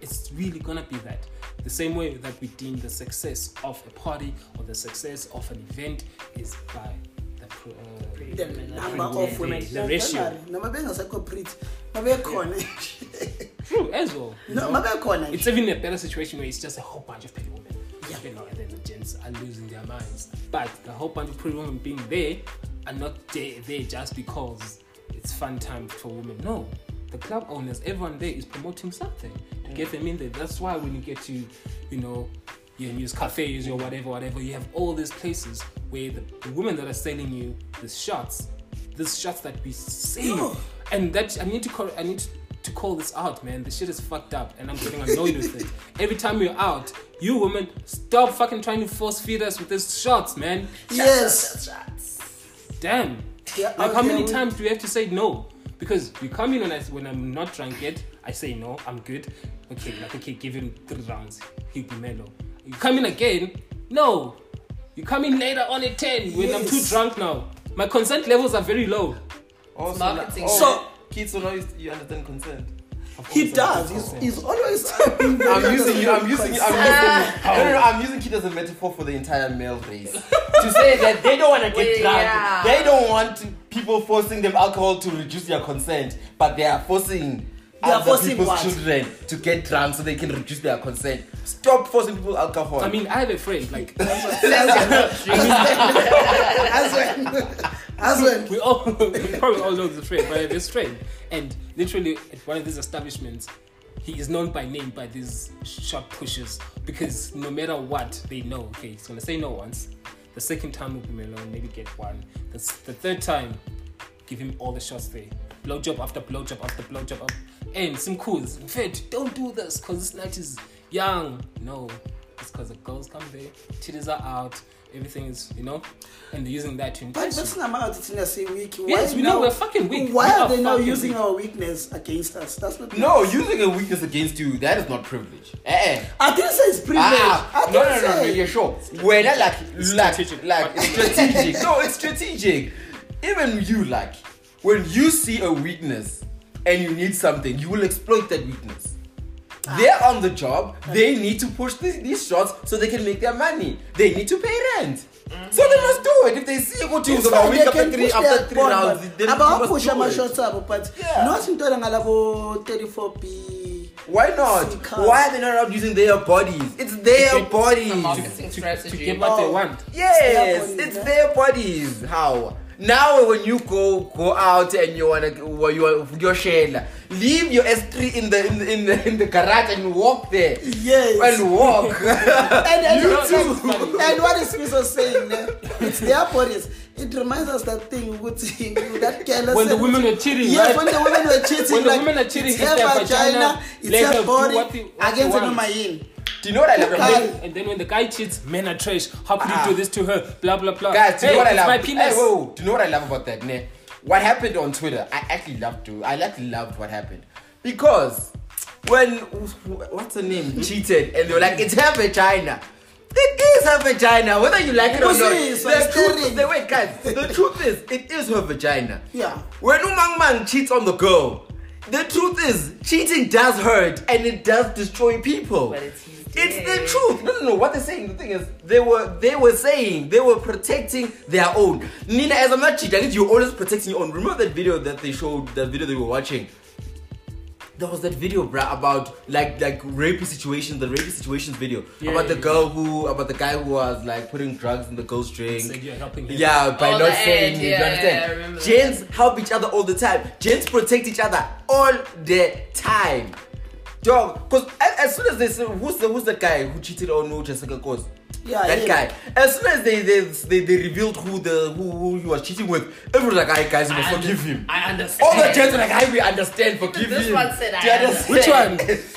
S4: It's really gonna be that. The same way that we deem the success of a party or the success of an event is by the pro, uh,
S3: the number of women
S4: the ratio.
S3: noma bengasekho pretty mabekhona
S4: True as well. you
S3: no
S4: know?
S3: mabekhona
S4: It's even a better situation where it's just a whole bunch of pretty women. You know, and then the gents are losing their minds. But the whole bunch of pretty women being there are not there, there just because it's fun time for women. No. The club owners, everyone there is promoting something to get them in there. That's why when you get to, you know, your news cafes or whatever, whatever, you have all these places where the, the women that are selling you these shots, these shots that we see, and that I need to call, I need to call this out, man. This shit is fucked up, and I'm getting annoyed with it. Every time you're out, you women, stop fucking trying to force feed us with these shots, man.
S3: yes
S4: Damn.
S3: Yeah,
S4: like how many
S3: we-
S4: times do we have to say no? Because you come in and I, when I'm not drunk yet, I say no, I'm good. Okay, like okay, give him three rounds. He'll be mellow. You come in again, no. You come in later on at ten when I'm too drunk now. My consent levels are very low.
S2: Also,
S1: Marketing.
S2: oh,
S3: So-
S2: kids don't know you, you understand consent.
S3: he does he's, he's always being
S2: I'm using you. I'm using you. I'm using. No, no, no. I'm using kid as a metaphor for the entire male race to say that they don't want to get drunk.
S1: yeah.
S2: They don't want to, people forcing them alcohol to reduce their consent, but they are forcing.
S3: They are
S2: other
S3: forcing
S2: people's
S3: what?
S2: children to get drunk so they can reduce their consent. Stop forcing people alcohol.
S4: I mean, I have a friend like
S3: as when as when
S4: we all we probably all know the friend, but this friend, and literally at one of these establishments, he is known by name by these shot pushers because no matter what they know, okay, he's gonna say no once. The second time will be alone, maybe get one. The, the third time, give him all the shots there. Blowjob after blowjob after blowjob. And some cools. Fact, don't do this because this night is young. No, it's because the girls come there, titties are out, everything is, you know, and they're using that to
S3: but
S4: entice you.
S3: besingama athi thina siweak
S4: Yes, we know we're fucking weak.
S3: why
S4: We
S3: are
S4: are
S3: they now using
S4: weak.
S3: our weakness against us that's not
S2: no, using a weakness against you, that is not privilege. Eh, eh.
S3: I didn't say it's privilege
S2: Ah,
S3: I
S2: no,
S3: didn't
S2: no, no, no,
S3: say
S2: you're sure. When I like, like,
S4: strategic.
S2: like strategic. no, it's strategic. Even you, like, when you see a weakness and you need something, you will exploit that weakness. They're on the job. They need to push these, these shots so they can make their money. They need to pay rent. So they must do it. If they see you go to
S3: It's
S2: week
S3: they
S2: after
S3: can
S2: three,
S3: push
S2: after
S3: their
S2: three
S3: bond,
S2: rounds,
S3: but
S2: then you
S3: abawapusha
S2: must do it.
S3: ama-shots abo but
S2: Yeah.
S3: not intwana ngalabo 34b
S2: Why not?
S3: See cars.
S2: Why are they not out using their bodies? It's their
S4: get
S2: bodies.
S1: Marketing
S4: to
S1: strategy.
S4: get what they
S3: Oh.
S4: want.
S2: Yes,
S3: bodies,
S2: it's
S3: eh?
S2: their bodies. How? Now when you go go out and you wanna you your shell, leave your S3 in the in the, in the in the garage and walk there.
S3: Yes.
S2: And walk.
S3: and, and,
S4: You know,
S3: too. and what is Miso saying? eh? It's their bodies. It reminds us that thing with that careless.
S4: When the women were cheating,
S3: Yes,
S4: right?
S3: when the women were cheating.
S4: When the women are cheating,
S3: it's
S4: it's
S3: her
S4: their
S3: vagina,
S4: vagina,
S3: it's
S4: let her
S3: her
S4: do
S3: body
S4: what the- what
S3: against
S4: she
S3: the
S4: wants.
S2: Do you know what I love?
S3: Guys,
S2: about
S4: And then when the guy cheats, men are trash. How could
S2: Ah.
S4: you do this to her? Blah blah blah.
S2: Guys, do you
S4: hey,
S2: know what I love?
S4: my penis.
S2: Hey, whoa, whoa. Do you know what I love about that? Ne? What happened on Twitter? I actually loved to. I actually loved what happened because when what's her name cheated and they were like, "It's her vagina." It is her vagina, whether you like it or not. The truth,
S3: staring.
S2: the wait, guys. The truth is, it is her vagina.
S3: Yeah.
S2: When Umang Mang cheats on the girl, the truth is, cheating does hurt and it does destroy people.
S1: But it's his
S2: It's the truth. No, no, no. What they're saying, the thing is, they were they were saying they were protecting their own. Nina, as I'm not cheating, I think you're always protecting your own. Remember that video that they showed, that video they were watching, there was that video, bruh, about like like rapey situations, the rapey situations video
S4: Yeah,
S2: about
S4: yeah,
S2: the girl who, about the guy who was like putting drugs in the girl's drink.
S4: Said you're helping him.
S2: Yeah, by
S1: Oh,
S2: not saying
S1: ad,
S2: it.
S1: yeah,
S2: you understand?
S1: yeah, that.
S2: Gents help each other all the time. Gents protect each other all the time. Dog, because as, as soon as they say, who's the who's the guy who cheated on who Jessica Cause?
S3: Yeah,
S2: that
S3: him.
S2: guy. As soon as they they, they they revealed who the who, who he was cheating with, everyone was like, "Hey guys, you must forgive him."
S1: I understand.
S2: All the gents were like, "Hey, we understand, forgive
S1: This
S2: him."
S1: one said,
S2: Do
S1: "I
S2: understand?
S4: Which one?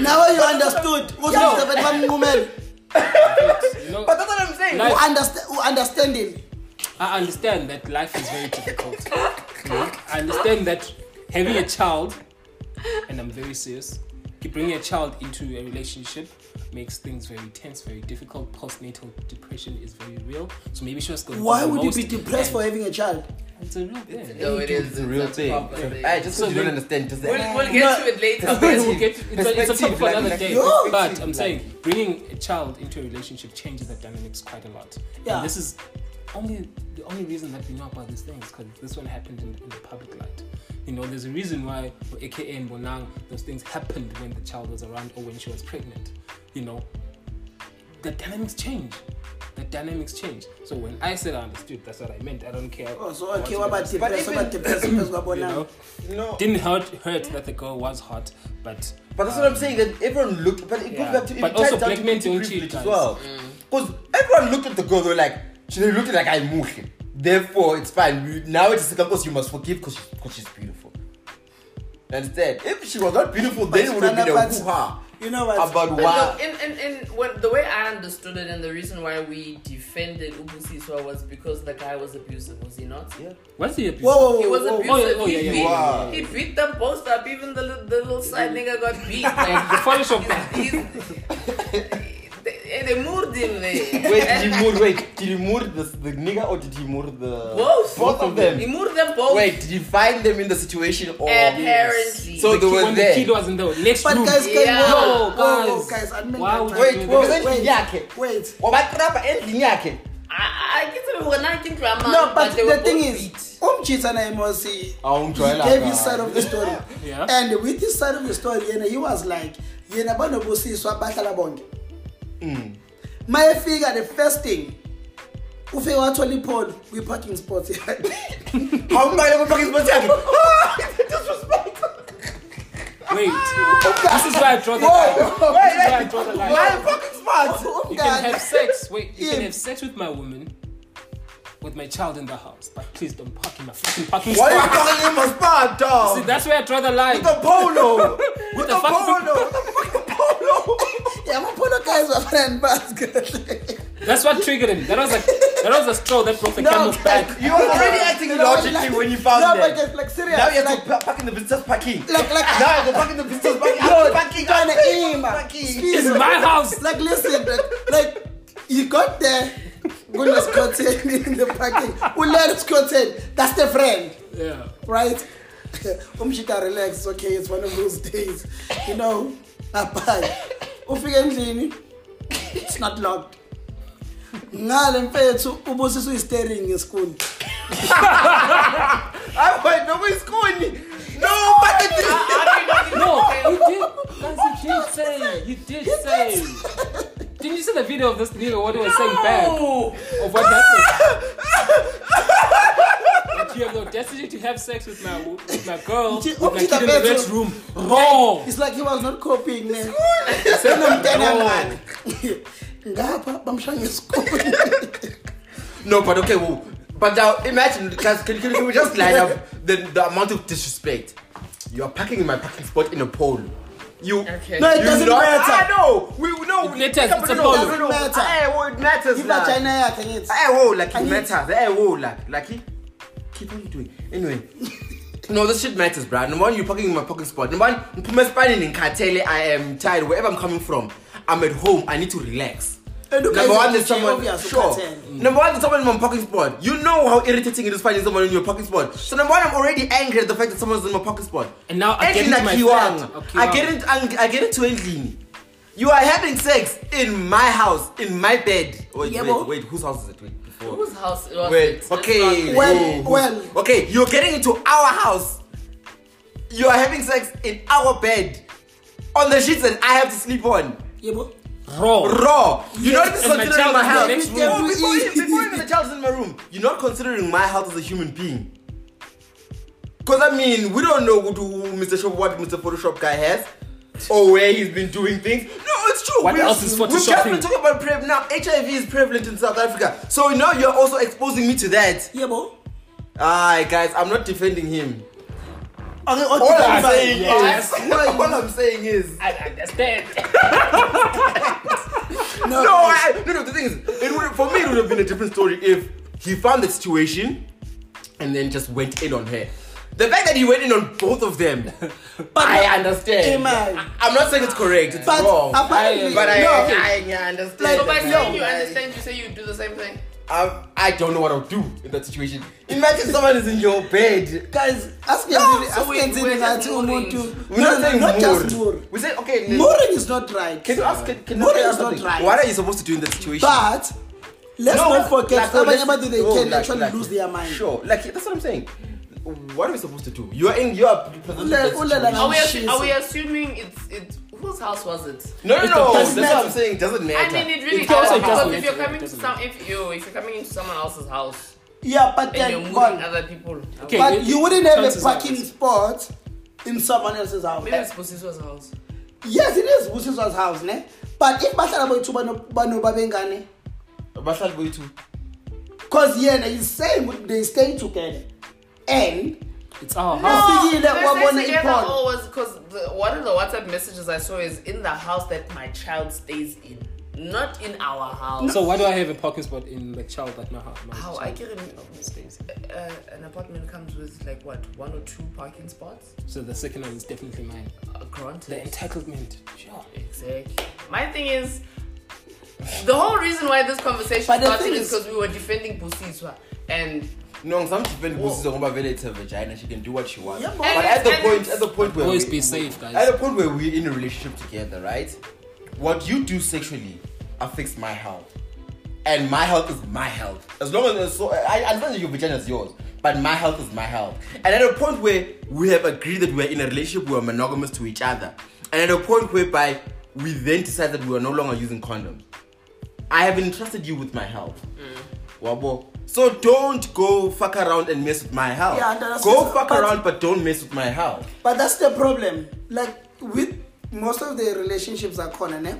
S4: Hmm.
S3: Now you understood. Who's
S4: Yo.
S3: the better woman?
S4: You know,
S2: But that's what I'm saying.
S4: Like-
S3: Who understand? Who understanding?
S4: I understand that life is very difficult. You know? I understand that having a child, and I'm very serious, bringing a child into a relationship makes things very tense, very difficult. Postnatal depression is very real. So maybe she was going.
S3: Why would you be depressed for having a child?
S4: It's a real thing.
S1: No, it is.
S2: A real
S1: It's
S2: thing.
S1: proper thing.
S2: Hey, just
S4: So
S2: you don't understand, does that?
S1: We'll, we'll get
S3: No.
S1: to it later.
S4: We'll get, it's, a, it's a topic for
S2: Perspective,
S4: another day.
S3: No.
S4: But I'm saying bringing a child into a relationship changes the dynamics quite a lot.
S3: Yeah.
S4: And this is only the only reason that we know about these things because this one happened in, in the public light. You know, there's a reason why, for AKA and Bonang, those things happened when the child was around or when she was pregnant. You know, the dynamics change. The dynamics change. So when I said I understood, that's what I meant. I don't care.
S3: Oh, so okay, what about
S4: guys-
S3: depressed? What about depressed? because we're born
S4: you know,
S2: No.
S4: didn't hurt hurt that the girl was hot, but
S2: But that's what I'm um, saying. That everyone looked, but it
S4: Yeah.
S2: goes back to it
S4: But
S2: ties
S4: also black
S2: to
S4: men
S2: pretty
S4: don't cheat,
S2: as well. Because mm. everyone looked at the girl, they were like, she looked at like I'm muhle. Therefore, it's fine. We, now it's because you must forgive because she's, 'cause she's beautiful. You Understand? If she was not beautiful, then it would have been a
S3: But-
S2: hoo ha
S3: You know what?
S2: about
S1: But
S2: why.
S1: no, in, in, in when, the way I understood it and the reason why we defended Ubusiswa was because the guy was abusive, was he not?
S2: Yeah.
S4: what's the abuse?
S3: Whoa, whoa, whoa,
S1: He was
S3: whoa,
S1: abusive.
S4: Oh, yeah, oh,
S1: he,
S4: yeah, yeah,
S1: beat,
S2: yeah,
S1: he beat them both up. Even the, the little side nigga got beat.
S4: the
S1: Like,
S4: Photoshop guy.
S1: They, they moved him there.
S2: Wait, did he move? Wait, did he move the, the nigga or did he move the
S1: Both.
S2: Both of them.
S1: He moved them both.
S2: Wait, did he find them in the situation or?
S1: Apparently.
S2: So
S4: The
S2: they
S4: kid-
S2: were
S4: when
S2: there.
S4: the kid was in the next
S3: But
S4: room.
S3: guys, guys,
S1: Yeah.
S3: whoa, whoa, whoa,
S4: guys.
S3: guys, admit that,
S4: would
S3: man.
S2: Wait, wait,
S4: that.
S2: wait, yakhe.
S3: wait.
S2: Wabatrapa endlini yakhe.
S1: I, I get to when I think drama.
S3: No, but
S1: they were
S3: the thing is,
S1: beat.
S3: Umchita na Amos, he he
S2: Awungijwayelanga.
S3: gave his side of the story.
S4: Yeah.
S3: And with his side of the story, yena, he was like, yena banobusiswa bahlala bonke.
S2: Mm.
S3: Mayefika the first thing, ufike wathola iphone kwi-parking spot
S2: Awumbale kuparking spot yakhe. Disrespect.
S4: Wait, this is where I draw the line. This is where I draw the line.
S2: My parking spot.
S4: You can have sex. Wait, you can have sex with my woman, with my child in the house, but please don't park in my fucking parking
S2: Why are you
S4: spot.
S2: calling him a spot, dog?
S4: See, that's where I draw the line.
S2: With the polo. With
S4: the
S2: the
S4: fuck-
S2: polo. With the fucking polo.
S3: Yeah, maphono guys wafana basket.
S4: That's what triggered him. That was like that was a straw that broke the
S3: No,
S4: camel's back.
S2: You were already acting illogically when you found
S3: no,
S2: that.
S3: but it's like serious.
S2: Now you have
S3: like,
S2: to pa- park in the visitors parking.
S3: like, like,
S2: Now I go park in the visitors parking.
S3: Yo,
S2: I'm parking.
S3: trying
S2: I'm
S3: to
S2: paying
S3: aim,
S2: for
S3: man.
S2: parking.
S4: It's my house.
S3: like listen, like, like you got there, Gunas Cotton in the parking. Uleris Cotton, that's the friend,
S4: Yeah.
S3: right? Umshita relax, it's okay, it's one of those days. You know, abai. Ufike endlini, it's not locked. ngale mfethu ubusisa uyi-steering ngesikundi
S2: I went no it's going. No, but it
S4: No, you did. Guys, you did say. You did say. Didn't you see the video of this nigga what he was saying back of what happened? that you have the audacity to have sex with my with my girl
S3: Uthi-
S4: with my
S3: uthi
S4: kid in the
S3: Dabethu-
S4: next room. Raw.
S3: it's like he was not copying ne senomntana ngani ngapha bamshaya ngesikundi
S2: No, but okay, well, but now imagine, guys, can, can, can we just line up the, the amount of disrespect? You are parking in my parking spot in a pole. You.
S1: Okay.
S3: No, it
S2: you
S3: doesn't
S2: not-
S3: matter.
S2: I know. We know.
S4: It matters, it's a
S2: no,
S4: pole.
S2: no, no.
S3: Doesn't matter.
S2: Hey, well, it matters. lah.
S3: ivagina yakhe ngithi
S2: Hey, whoa, like it matters. Hey, whoa, like, like he. Keep what are you doing? Anyway. No, this shit matters, bruh. Number one, you're parking in my parking spot. Number one, Mpume Spani in Katele, I am tired. Wherever I'm coming from, I'm at home. I need to relax.
S3: And
S2: Number one, there's someone.
S3: you
S2: Sure. Number one, there's someone in my parking spot. You know how irritating it is finding someone in your parking spot. So number one, I'm already angry at the fact that someone's in my parking spot.
S4: And now I get
S2: Endlini
S4: into my
S2: akiwanga.
S4: flat.
S2: I get it. I get into endlini. You are having sex in my house, in my bed. Wait,
S3: Yeah,
S2: wait, wait. Whose house is it? Wait, before.
S1: Whose house was
S2: Wait,
S1: it? Let's
S2: okay.
S1: not-
S3: Well,
S2: who- who-
S3: well.
S2: Okay, you're getting into our house. you are having sex in our bed on the sheets that I have to sleep on.
S3: Yeah, but
S4: Raw.
S2: Raw. You're not even
S4: and my
S2: considering
S4: child
S2: my
S4: is the
S2: health. Before, before, you- before even the child's in my room, you're not considering my health as a human being. Because I mean, we don't know who, Mr. Shop, what Mr. Photoshop guy has, or where he's been doing things. No, it's true.
S4: What
S2: We-
S4: else is
S2: We've just
S4: photoshopping?
S2: been talking about PrEP now. HIV is prevalent in South Africa, so now you're also exposing me to that.
S3: yeah, bro.
S2: Aye, guys, I'm not defending him.
S3: Okay,
S2: All
S3: okay,
S2: I'm
S3: fine.
S2: saying
S4: Yes.
S2: is, all I'm saying is,
S4: I understand.
S3: No,
S2: no, I, no, no. The thing is, it would, for me, it would have been a different story if he found the situation and then just went in on her. The fact that he went in on both of them, but I understand.
S3: Amen.
S2: I, I'm not saying it's correct. It's
S3: but
S2: wrong.
S3: apparently,
S2: but I,
S3: no,
S2: I. I, I understand.
S3: Like-
S1: So by saying
S2: man.
S1: you
S2: I-
S1: understand, you say you do the same thing.
S2: I, I don't know what I'll do in that situation. Imagine someone is in your bed.
S3: guys, ask me,
S2: No,
S3: ask
S1: so
S3: me,
S1: we we're just
S3: umuntu.
S2: We're
S3: No,
S2: not saying
S3: not just
S2: more.
S3: more.
S2: We say okay. then-
S3: Mooring is not right.
S2: Can you ask? Can, can
S3: Mooring is
S2: ask
S3: not right.
S2: What are you supposed to do in that situation?
S3: But let's
S2: No,
S3: not forget,
S2: like,
S3: abanye
S2: let's-
S3: they can
S2: like-
S3: actually
S2: like-
S3: lose their mind.
S2: Sure, like that's what I'm saying. What are we supposed to do? You are in. You are. presented with that
S3: Ule- ule
S2: situation.
S3: la-
S1: Are we, assu-
S3: shit.
S1: are we assuming it's it's whose house was it?
S2: No, no, no. That's what I'm saying. Doesn't matter.
S1: I mean, it really
S4: It also
S1: does
S4: doesn't
S1: because if
S4: matter,
S1: you're coming to some, if you if you're coming into someone else's house
S3: Yeah, but
S1: and you're moving
S3: but,
S1: other people,
S4: Okay.
S3: but you wouldn't have a parking
S4: it's-
S3: spot in someone else's house.
S1: maybe it's Busiswa's house.
S3: Yes, it is Busiswa's house, ne? But if bahlala boyithu bano bano babengane,
S2: Bahlali boyithu.
S3: cause yena he's saying ukuthi they stay together, and
S4: It's our
S3: No.
S4: house.
S3: Ufikile
S1: They
S3: wabona
S1: stay together
S3: iporn.
S1: was because one of the WhatsApp messages I saw is in the house that my child stays in, not in our house.
S4: So why do I have a parking spot in the child that my house?
S1: How I get him
S4: stays?
S1: uh, an apartment comes with like what one or two parking spots.
S4: So the second one is definitely mine.
S1: Uh,
S4: The entitlement. Sure.
S1: exactly. My thing is. The whole reason why this conversation
S3: But
S1: started is
S3: is-
S1: because we were defending Busiswa and
S2: No, some defend
S1: Whoa.
S2: Busiswa ngoba vele it's her vagina. She can do what she wants.
S3: Yeah,
S2: but
S3: but-
S2: at the point, at the point where
S4: Always
S2: we-
S4: be safe, guys.
S2: At the point where we're in a relationship together, right? What you do sexually affects my health, and my health is my health. As long as so, I understand that your vagina is yours, but my health is my health. And at a point where we have agreed that we're in a relationship, we're monogamous to each other, and at a point whereby we then decide that we are no longer using condoms. I have entrusted you with my health. Mm. Wabo. So don't go fuck around and mess with my health.
S3: Yeah, that's-
S2: go fuck
S3: but-
S2: around, but don't mess with my health.
S3: But that's the problem. Like with most of the relationships are akhona ne.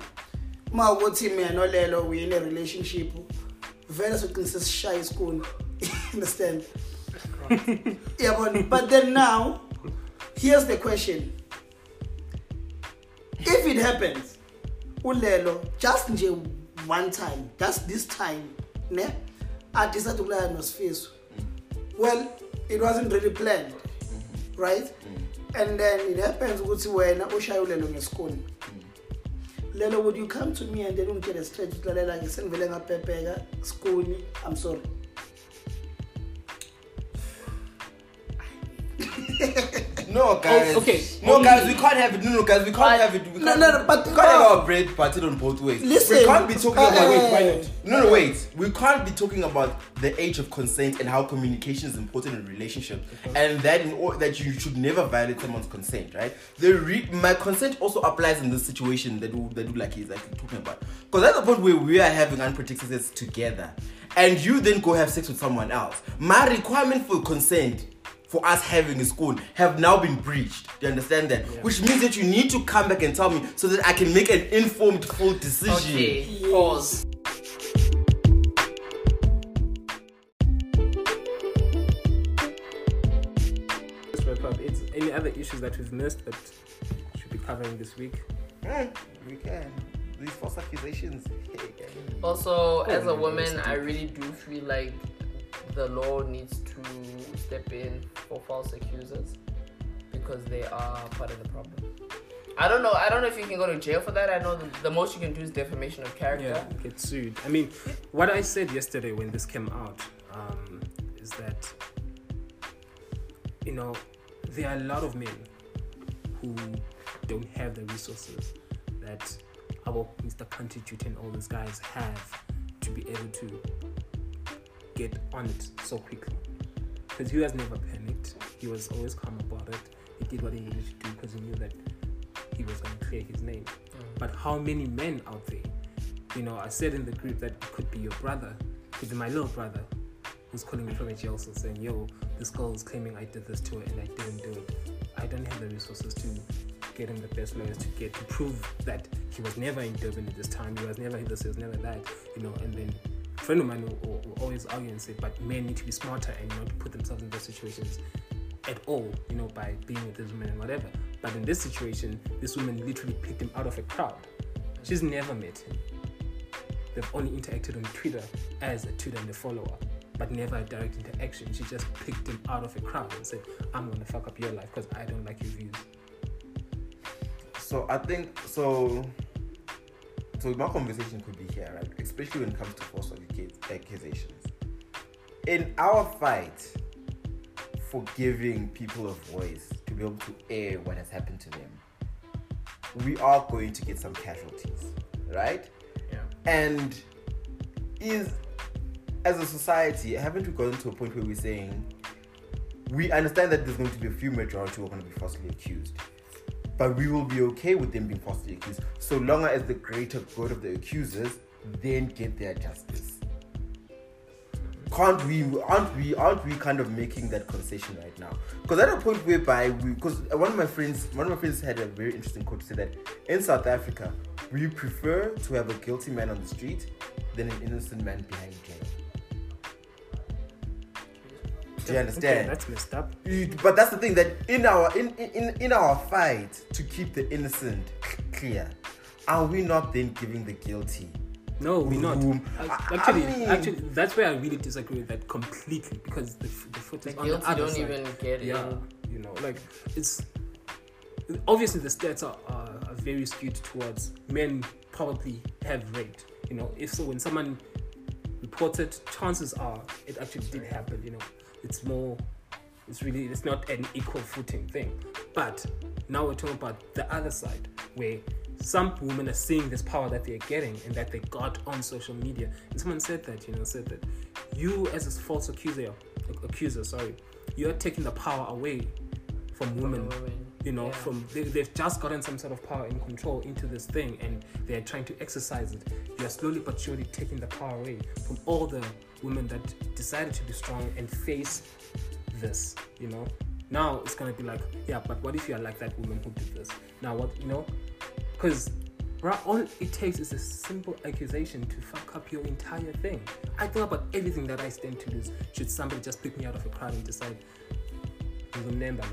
S3: Ma ukuthi mina nolelo we in a relationship. Vele sogcina sesishaya isikuni. Understand? yeah, but, but then now here's the question. If it happens, ulelo just nje one time, just this time, ne? I decided to play Sifiso. Well, it wasn't really planned, right? And then it happens ukuthi wena ushaye ulelo ngesikuni. Lelo would you come to me and then ungitshele straight ukuthi lalela ke sengivele ngabhebheka skuni, I'm sorry.
S2: No, guys.
S4: Oh, okay.
S2: No,
S4: Only-
S2: guys, we can't have it. No, no, guys, we can't have it. We
S3: No,
S2: can't,
S3: no, no, but-
S2: we can't have our bread parted on both ways.
S3: Listen,
S2: we can't be talking
S3: uh,
S2: about.
S3: uh,
S4: Why not?
S2: No, no, wait. We can't be talking about the age of consent and how communication is important in a relationship, and that in or, that you should never violate someone's consent, right? The re- my consent also applies in this situation that that like he's actually talking about, because that's the point where we are having unprotected sex together, and you then go have sex with someone else, my requirement for consent. For us having a school have now been breached. Do you understand that? Which means that you need to come back and tell me so that I can make an informed, full decision.
S1: okay,
S3: Yes.
S1: pause.
S4: Let's wrap up. It's any other issues that we've missed that should be covering this week.
S2: Mm, we can. These false accusations.
S1: Also, as a woman, I really do feel like the law needs to step in for false accusers because they are part of the problem. I don't know. I don't know if you can go to jail for that. I know the, the most you can do is defamation of character.
S4: Yeah, get sued. I mean, what I said yesterday when this came out um, is that, you know, there are a lot of men who don't have the resources that our Mr. Kantitut and all these guys have to be able to get on it so quickly. Because he has never panicked. He was always calm about it. he did what he needed to do because he knew that he was going to clear his name. Mm. But how many men out there? You know, I said in the group that it could be your brother, could be my little brother, who's calling me from a jail cell saying, "Yo, this girl is claiming I did this to her and I didn't do it. I don't have the resources to get him the best lawyers to get to prove that he was never in Durban at this time. He was never this. He was never that. You know, and then." Friend of mine will, will, will always argue and say, but men need to be smarter and not put themselves in those situations at all, you know, by being with this woman and whatever. But in this situation, this woman literally picked him out of a crowd. She's never met him. They've only interacted on Twitter as a Twitter and a follower, but never a direct interaction. She just picked him out of a crowd and said, I'm gonna fuck up your life because I don't like your views.
S2: So I think so. So my conversation could be here, right? Especially when it comes to false accu- accusations. In our fight for giving people a voice to be able to air what has happened to them, we are going to get some casualties, right?
S1: Yeah.
S2: And is as a society, haven't we gotten to a point where we're saying we understand that there's going to be a few majority who are going to be falsely accused, but we will be okay with them being falsely accused so long as the greater good of the accusers then get their justice. Can't we? Aren't we? Aren't we kind of making that concession right now? Because at a point whereby we, because one of my friends, one of my friends had a very interesting quote to say that in South Africa, we prefer to have a guilty man on the street than an innocent man behind jail. Do you
S4: Okay,
S2: understand?
S4: that's messed up.
S2: But that's the thing that in our in, in in our fight to keep the innocent clear are we not then giving the guilty
S4: No, we're not.
S2: room?
S4: Ac-
S2: I- I
S4: Actually,
S2: mean-
S4: actually, that's where I really disagree with that completely because the, f- the foot
S1: The
S4: is on the other
S1: don't
S4: side.
S1: even get
S4: yeah,
S1: in.
S4: you know, like it's obviously the stats are, are, are very skewed towards men probably have raped. You know, if so, when someone reported, chances are it actually did happen. You know, it's more, it's really, it's not an equal footing thing. But now we're talking about the other side where some women are seeing this power that they're getting and that they got on social media. And someone said that, you know, said that you as a false accuser, accuser, sorry, you're taking the power away from women
S1: women,
S4: you know
S1: yeah.
S4: from they, they've just gotten some sort of power and control into this thing and they're trying to exercise it you're slowly but surely taking the power away from all the women that decided to be strong and face this you know? Now it's gonna be like yeah but what if you're like that woman who did this? Now what you know? Because all it takes is a simple accusation to fuck up your entire thing. I think about everything that i stand to lose should somebody just pick me out of a crowd and decide remember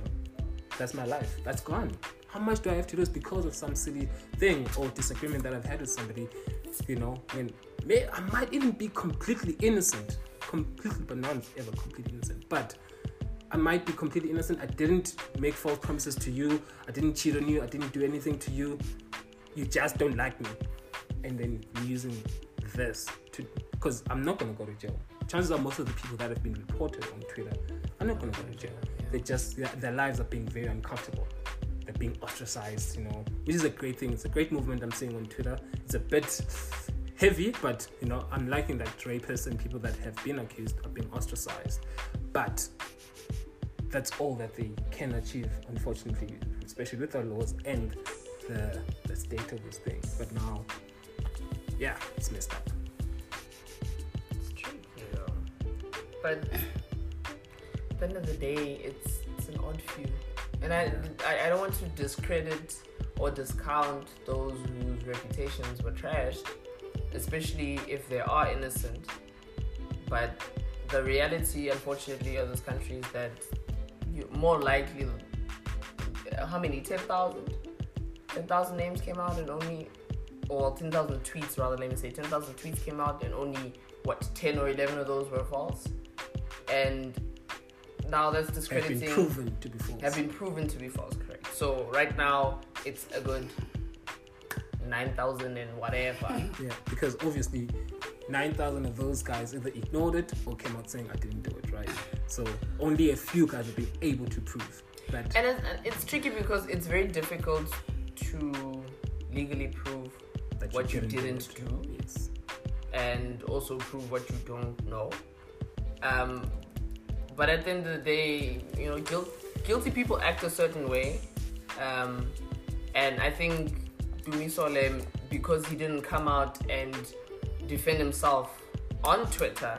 S4: that's my life. That's gone. How much do i have to lose because of some silly thing or disagreement that i've had with somebody you know when may i might even be completely innocent. Completely but no one's ever completely innocent. But i might be completely innocent. I didn't make false promises to you. I didn't cheat on you. I didn't do anything to you. You just don't like me. And then you're using this to because i'm not going to go to jail. Chances are most of the people that have been reported on twitter are not going to go to jail. They just their, their lives are being very uncomfortable being ostracized you know. Which is a great thing. It's a great movement i'm seeing on twitter. It's a bit heavy but you know i'm liking that rapists and people that have been accused are being ostracized. But that's all that they can achieve unfortunately especially with our laws and the, the state of this thing but now yeah it's messed up.
S1: It's true. But at the end of the day, it's it's an odd few, and I, I I don't want to discredit or discount those whose reputations were trashed, especially if they are innocent. But the reality, unfortunately, of this country is that you more likely. How many? 10,000? 10,000 names came out and only. Or 10,000 tweets, rather, let me say. 10,000 tweets came out and only, what, 10 or 11 of those were false? And now that's
S4: have
S1: discrediting
S4: been proven to be false
S1: have been proven to be false, correct? So right now it's a good nine thousand and whatever.
S4: Yeah, because obviously 9,000 of those guys either ignored it or came out saying, I didn't do it, right? So only a few guys have been able to prove that.
S1: and it's, it's tricky because it's very difficult to legally prove
S4: that
S1: what you didn't
S4: it.
S1: do.
S4: Yes.
S1: and also prove what you don't know. Um, but at the end of the day, you know, guilt guilty people act a certain way, um, and I think Dumi Solo, because he didn't come out and defend himself on Twitter,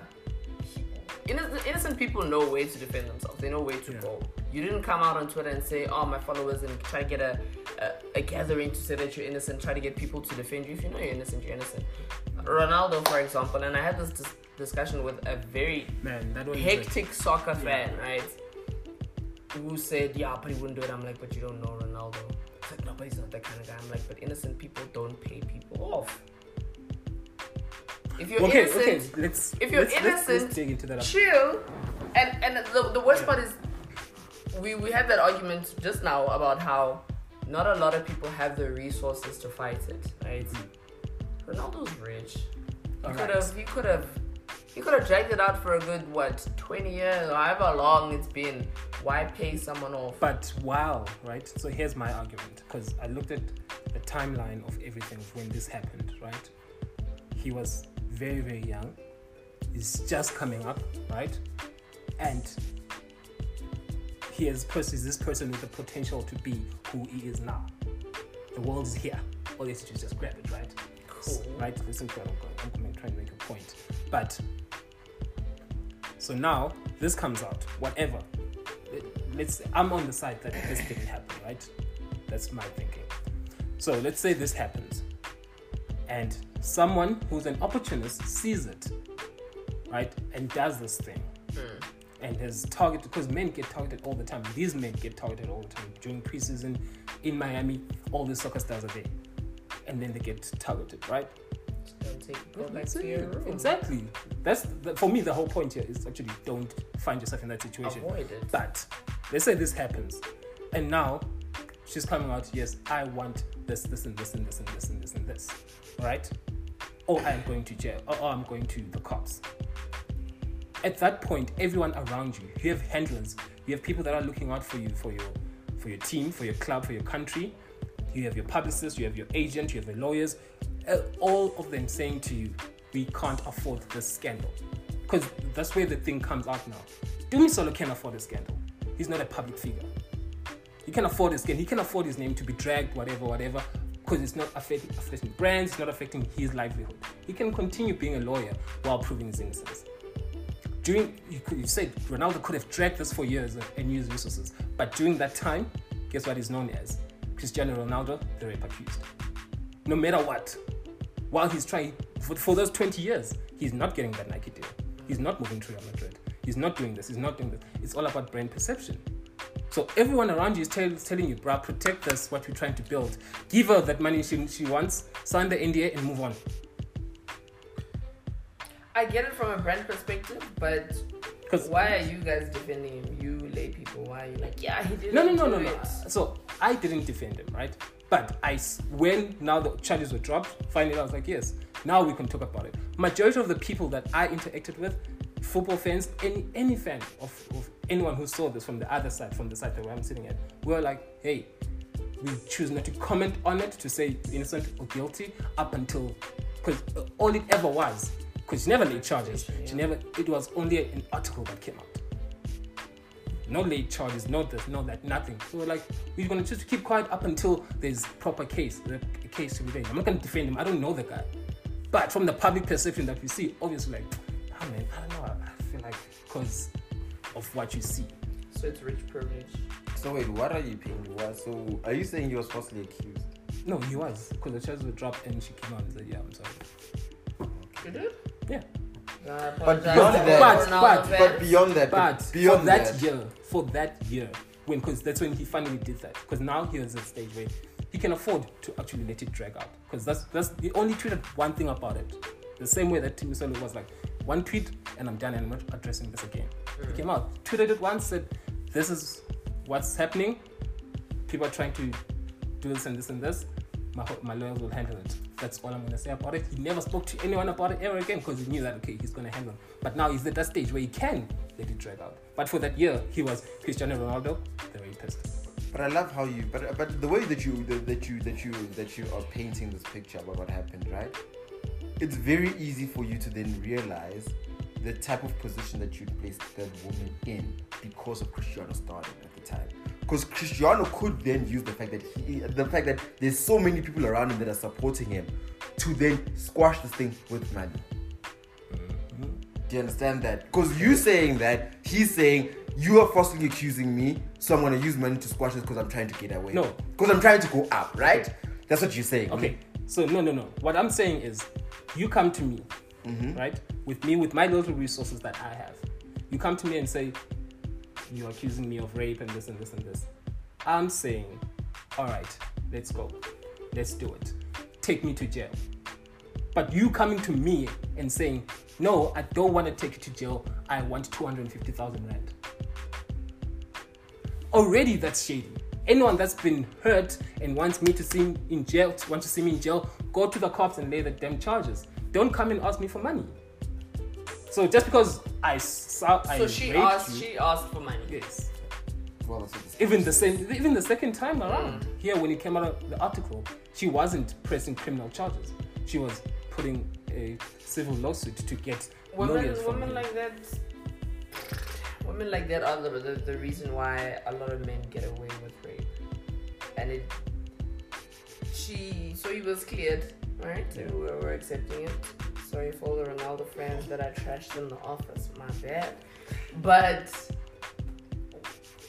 S1: he, innocent, innocent people know where to defend themselves. They know where to
S4: Yeah.
S1: go. You didn't come out on Twitter and say, "Oh, my followers," and try to get a, a a gathering to say that you're innocent. Try to get people to defend you. If you know you're innocent, you're innocent. Ronaldo, for example, and I had this dis- discussion with a very
S4: Man, that one. is
S1: hectic soccer fan, right? Who said, yeah, but he wouldn't do it. I'm like, but you don't know Ronaldo. It's like, no, but he's not that kind of guy. I'm like, but innocent people don't pay people off. If you're
S4: okay,
S1: innocent,
S4: okay. Let's.
S1: if you're
S4: let's, let's- let's
S1: innocent,
S4: dig into that.
S1: chill. And and the, the worst
S4: Yeah.
S1: part is, we we had that argument just now about how not a lot of people have the resources to fight it, right? Mm. Ronaldo's rich. He could have. He could have. He could have dragged it out for a good what, twenty years, or however long it's been. Why pay someone off?
S4: But wow, right? So here's my argument because I looked at the timeline of everything when this happened, right? He was very, very young. He's just coming up, right? And he is this person with the potential to be who he is now. The world is here. All he has to do is just grab it, right?
S1: Cool.
S4: Right? Listen to what I'm going. To try and make a point. But so now this comes out. Whatever. Let- Let's. I'm on the side that this didn't happen, right? That's my thinking. So let's say this happens, and someone who's an opportunist sees it, right, and does this thing, and has targeted because men get targeted all the time. These men get targeted all the time during preseason in Miami. All the soccer stars are there, and then they get targeted, right?
S1: Don't take
S4: it. Exactly. That's the, for me. The whole point here is actually don't find yourself in that situation.
S1: Avoid it.
S4: But let's say this happens, and now she's coming out. Yes, I want this, this, and this, and this, and this, and this, and this. Right? Or I'm going to jail. Or, or I'm going to the cops. At that point, everyone around you, you have handlers, you have people that are looking out for you, for your, for your team, for your club, for your country. You have your publicist, you have your agent, you have your lawyers. uh, All of them saying to you, we can't afford this scandal. Because that's where the thing comes out now. Dumi Solo can afford a scandal. He's not a public figure. He can afford his scandal. He can afford his name to be dragged, whatever, whatever, because it's not affecting, affecting brands, it's not affecting his livelihood. He can continue being a lawyer while proving his innocence. During, you, could, you said Ronaldo could have dragged this for years and- used resources, but during that time, guess what he's known as? Cristiano Ronaldo, the rape accused. No matter what, while he's trying for, for those 20 years, he's not getting that Nike deal. He's not moving to Real Madrid. He's not doing this. He's not doing this. It's all about brand perception. So everyone around you is, tell, telling you, bruh, protect this, what we're trying to build. Give her that money she, she wants, sign the NDA, and move on.
S1: I get it from a brand perspective, but
S4: 'Cause-
S1: why are you guys defending him? You lay people, why are you like, yeah, he didn't
S4: No, no, no, no, no. So I didn't defend him, right? But I, when now the charges were dropped, finally I was like, yes, now we can talk about it. Majority of the people that I interacted with, football fans, any any fan of, of anyone who saw this from the other side, from the side that where I'm sitting at, were like, hey, we choose not to comment on it to say innocent or guilty up until because all it ever was because she never laid charges. She never. It was only an article that came out no late charges, no this, no that, nothing. So we're like, we're gonna just keep quiet up until there's proper case, the case to be made. I'm not gonna defend him. I don't know the guy, but from the public perception that we see, obviously, like, ah man, I don't know. I feel like because of what you see.
S1: So it's rich privilege.
S2: So wait, what are you paying? What? So are you saying he was falsely accused?
S4: No, he was because the charges were dropped and she came out and said, yeah, I'm sorry.
S1: You did?
S4: Yeah,
S1: I
S2: But beyond that-
S4: but- but-
S2: But beyond that,
S4: but
S2: beyond
S4: for that, year, for that year, when because that's when he finally did that. Because now he was at a stage where he can afford to actually let it drag out. Because that's that's the only tweeted one thing about it. The same way that Tim Solo was like, one tweet and I'm done and I'm not addressing this again. He mm. came out, tweeted it once, said, "This is what's happening. People are trying to do this and this and this. My my lawyers will handle it. That's all I'm gonna say about it. He never spoke to anyone about it ever again because he knew that okay, he's gonna handle it. But now he's at that stage where he can let it drag out. But for that year, he was Cristiano Ronaldo, the rapist.
S2: But I love how you, but but the way that you that you that you that you are painting this picture about what happened, right? It's very easy for you to then realize the type of position that you placed that woman in because of Cristiano starting at the time. Because Cristiano could then use the fact that he, the fact that there's so many people around him that are supporting him to then squash this thing with money. Do you understand that? Because you saying that, he's saying you are falsely accusing me, so I'm gonna use money to squash this because I'm trying to get away.
S4: No.
S2: because I'm trying to go up, right? That's what you're saying.
S4: Okay, so no, no, no. What I'm saying is, you come to me, mm-hmm. right? With me, with my little resources that I have, you come to me and say, you're accusing me of rape and this and this and this. I'm saying, all right, let's go, let's do it. Take me to jail. But you coming to me and saying, no, I don't want to take you to jail. I want 250,000 rand. Already that's shady. Anyone that's been hurt and wants me to see in jail, want to see me in jail, go to the cops and lay the damn charges. Don't come and ask me for money. So just because I saw, I
S1: So she
S4: raped
S1: asked.
S4: you,
S1: She asked for money.
S4: yes.
S2: Well, that's what this-
S4: Even the same, even the second time around, mm. here when it came out of the article, she wasn't pressing criminal charges. She was putting a civil lawsuit to get
S1: Women,
S4: lawyers from
S1: women
S4: him.
S1: like that. Women like that are the, the the reason why a lot of men get away with rape, and it. She so he was cleared, right?
S4: Yeah.
S1: We were, we're accepting it. Sorry for all the Ronaldo fans that I trashed in the office. My bad, but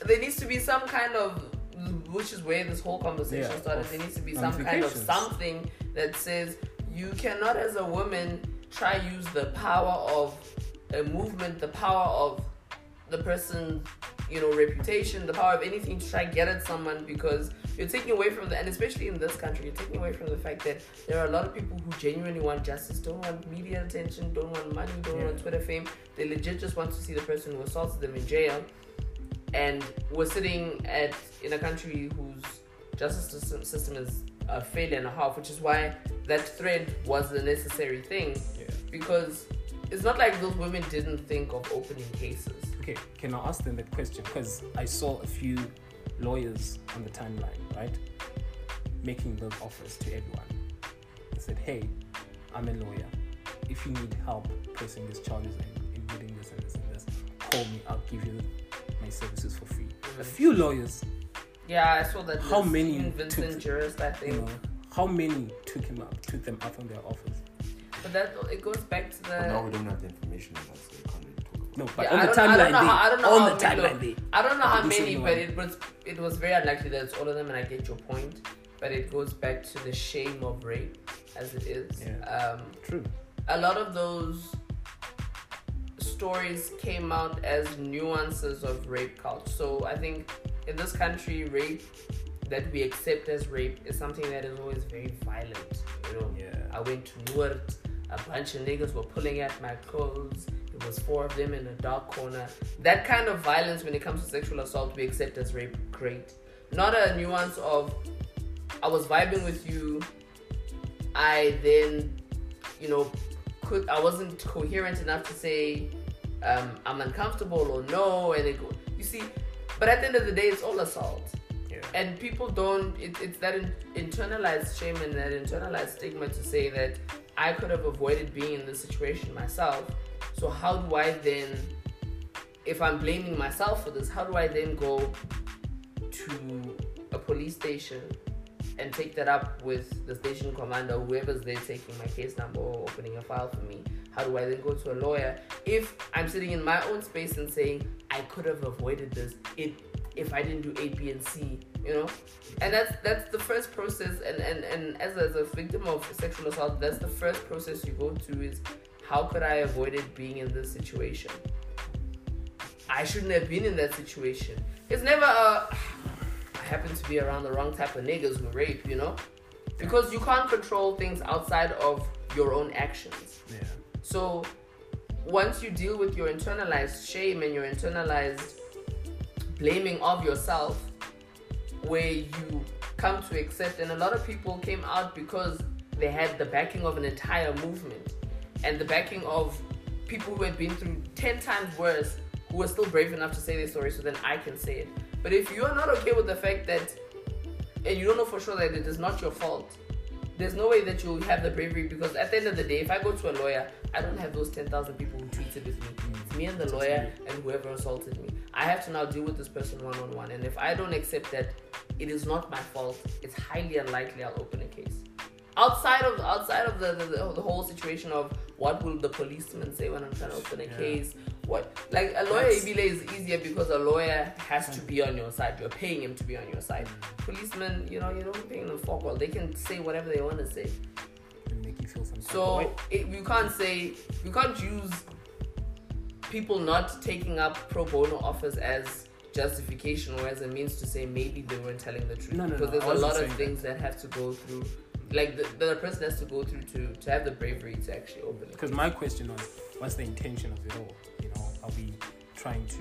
S1: there needs to be some kind of which is where this whole conversation
S4: Yeah,
S1: started there needs to be some kind of something that says you cannot as a woman try use the power of a movement the power of the person's you know reputation the power of anything to try get at someone because you're taking away from the and especially in this country you're taking away from the fact that there are a lot of people who genuinely want justice don't want media attention don't want money don't
S4: Yeah.
S1: want twitter fame they legit just want to see the person who assaulted them in jail and we're sitting at in a country whose justice system, system is a failure and a half, which is why that thread was a necessary thing
S4: Yeah.
S1: because it's not like those women didn't think of opening cases.
S4: Okay, can I ask them that question? Because I saw a few lawyers on the timeline, right? Making those offers to everyone. They said, hey, I'm a lawyer. If you need help pressing these charges and, and getting this and this and this, call me. I'll give you my services for free. A mm. few lawyers,
S1: Yeah, I saw that.
S4: How many
S1: Vincent
S4: took-
S1: Juris, I
S4: you
S1: think.
S4: know, how many took him up, took them up on their offers?
S1: But that it goes back to the.
S2: But now we don't have the information on that, so
S4: No, but
S1: Yeah,
S4: on
S1: I
S4: the
S1: don't- I don't
S4: timeline,
S1: know how- I don't know
S4: on
S1: how
S4: the
S1: many-
S4: timeline.
S1: I don't know how many, but it was it was very unlikely that it's all of them, and I get your point. But it goes back to the shame of rape, as it is.
S4: Yeah.
S1: Um,
S4: True.
S1: a lot of those stories came out as nuances of rape culture. So I think in this country, rape that we accept as rape is something that is always very violent. You know,
S4: Yeah.
S1: I went to Noord, a bunch of niggas were pulling at my clothes. It was four of them in a dark corner. That kind of violence when it comes to sexual assault we accept as rape, great. Not a nuance of I was vibing with you, I then, you know, could I wasn't coherent enough to say um, I'm uncomfortable or no, and it go, you see. But at the end of the day, it's all assault
S4: Yeah.
S1: and people don't it, it's that in, internalized shame and that internalized stigma to say that i could have avoided being in this situation myself so how do i then if i'm blaming myself for this how do i then go to a police station and take that up with the station commander whoever's there taking my case number or opening a file for me? How do i then go to a lawyer? If i'm sitting in my own space and saying i could have avoided this it if I didn't do A, B, and C, you know, and that's that's the first process. And and and as as a victim of sexual assault, that's the first process you go to is how could I avoid it being in this situation? I shouldn't have been in that situation. It's never a I happen to be around the wrong type of niggas who rape, you know, because you can't control things outside of your own actions.
S4: Yeah.
S1: So once you deal with your internalized shame and your internalized blaming of yourself, where you come to accept, and a lot of people came out because they had the backing of an entire movement and the backing of people who had been through 10 times worse who were still brave enough to say their story so then I can say it. But if you're not okay with the fact that, and you don't know for sure that it is not your fault, there's no way that you'll have the bravery because at the end of the day, if I go to a lawyer, I don't have those 10,000 people who tweeted with me. It's me and the lawyer and whoever assaulted me. I have to now deal with this person one on one. And if I don't accept that it is not my fault, it's highly unlikely I'll open a case. Outside of outside of the, the, the, whole situation of what will the policeman say when I'm trying to open a
S4: Yeah.
S1: case, what like a lawyer
S4: That's-
S1: Ibile is easier because a lawyer has to be on your side. You're paying him to be on your side. Mm. Policemen, you know, you don't pay them fuck all. They can say whatever they want to say.
S4: and make you feel some
S1: So it, you can't say you can't use people not taking up pro bono offers as justification or as a means to say maybe they weren't telling the truth
S4: No, no,
S1: because
S4: no,
S1: there's a lot of
S4: saying that.
S1: things that. have to go through like the, the person has to go through to to have the bravery to actually open it
S4: Because my question was, what's the intention of it all? You know, are we trying to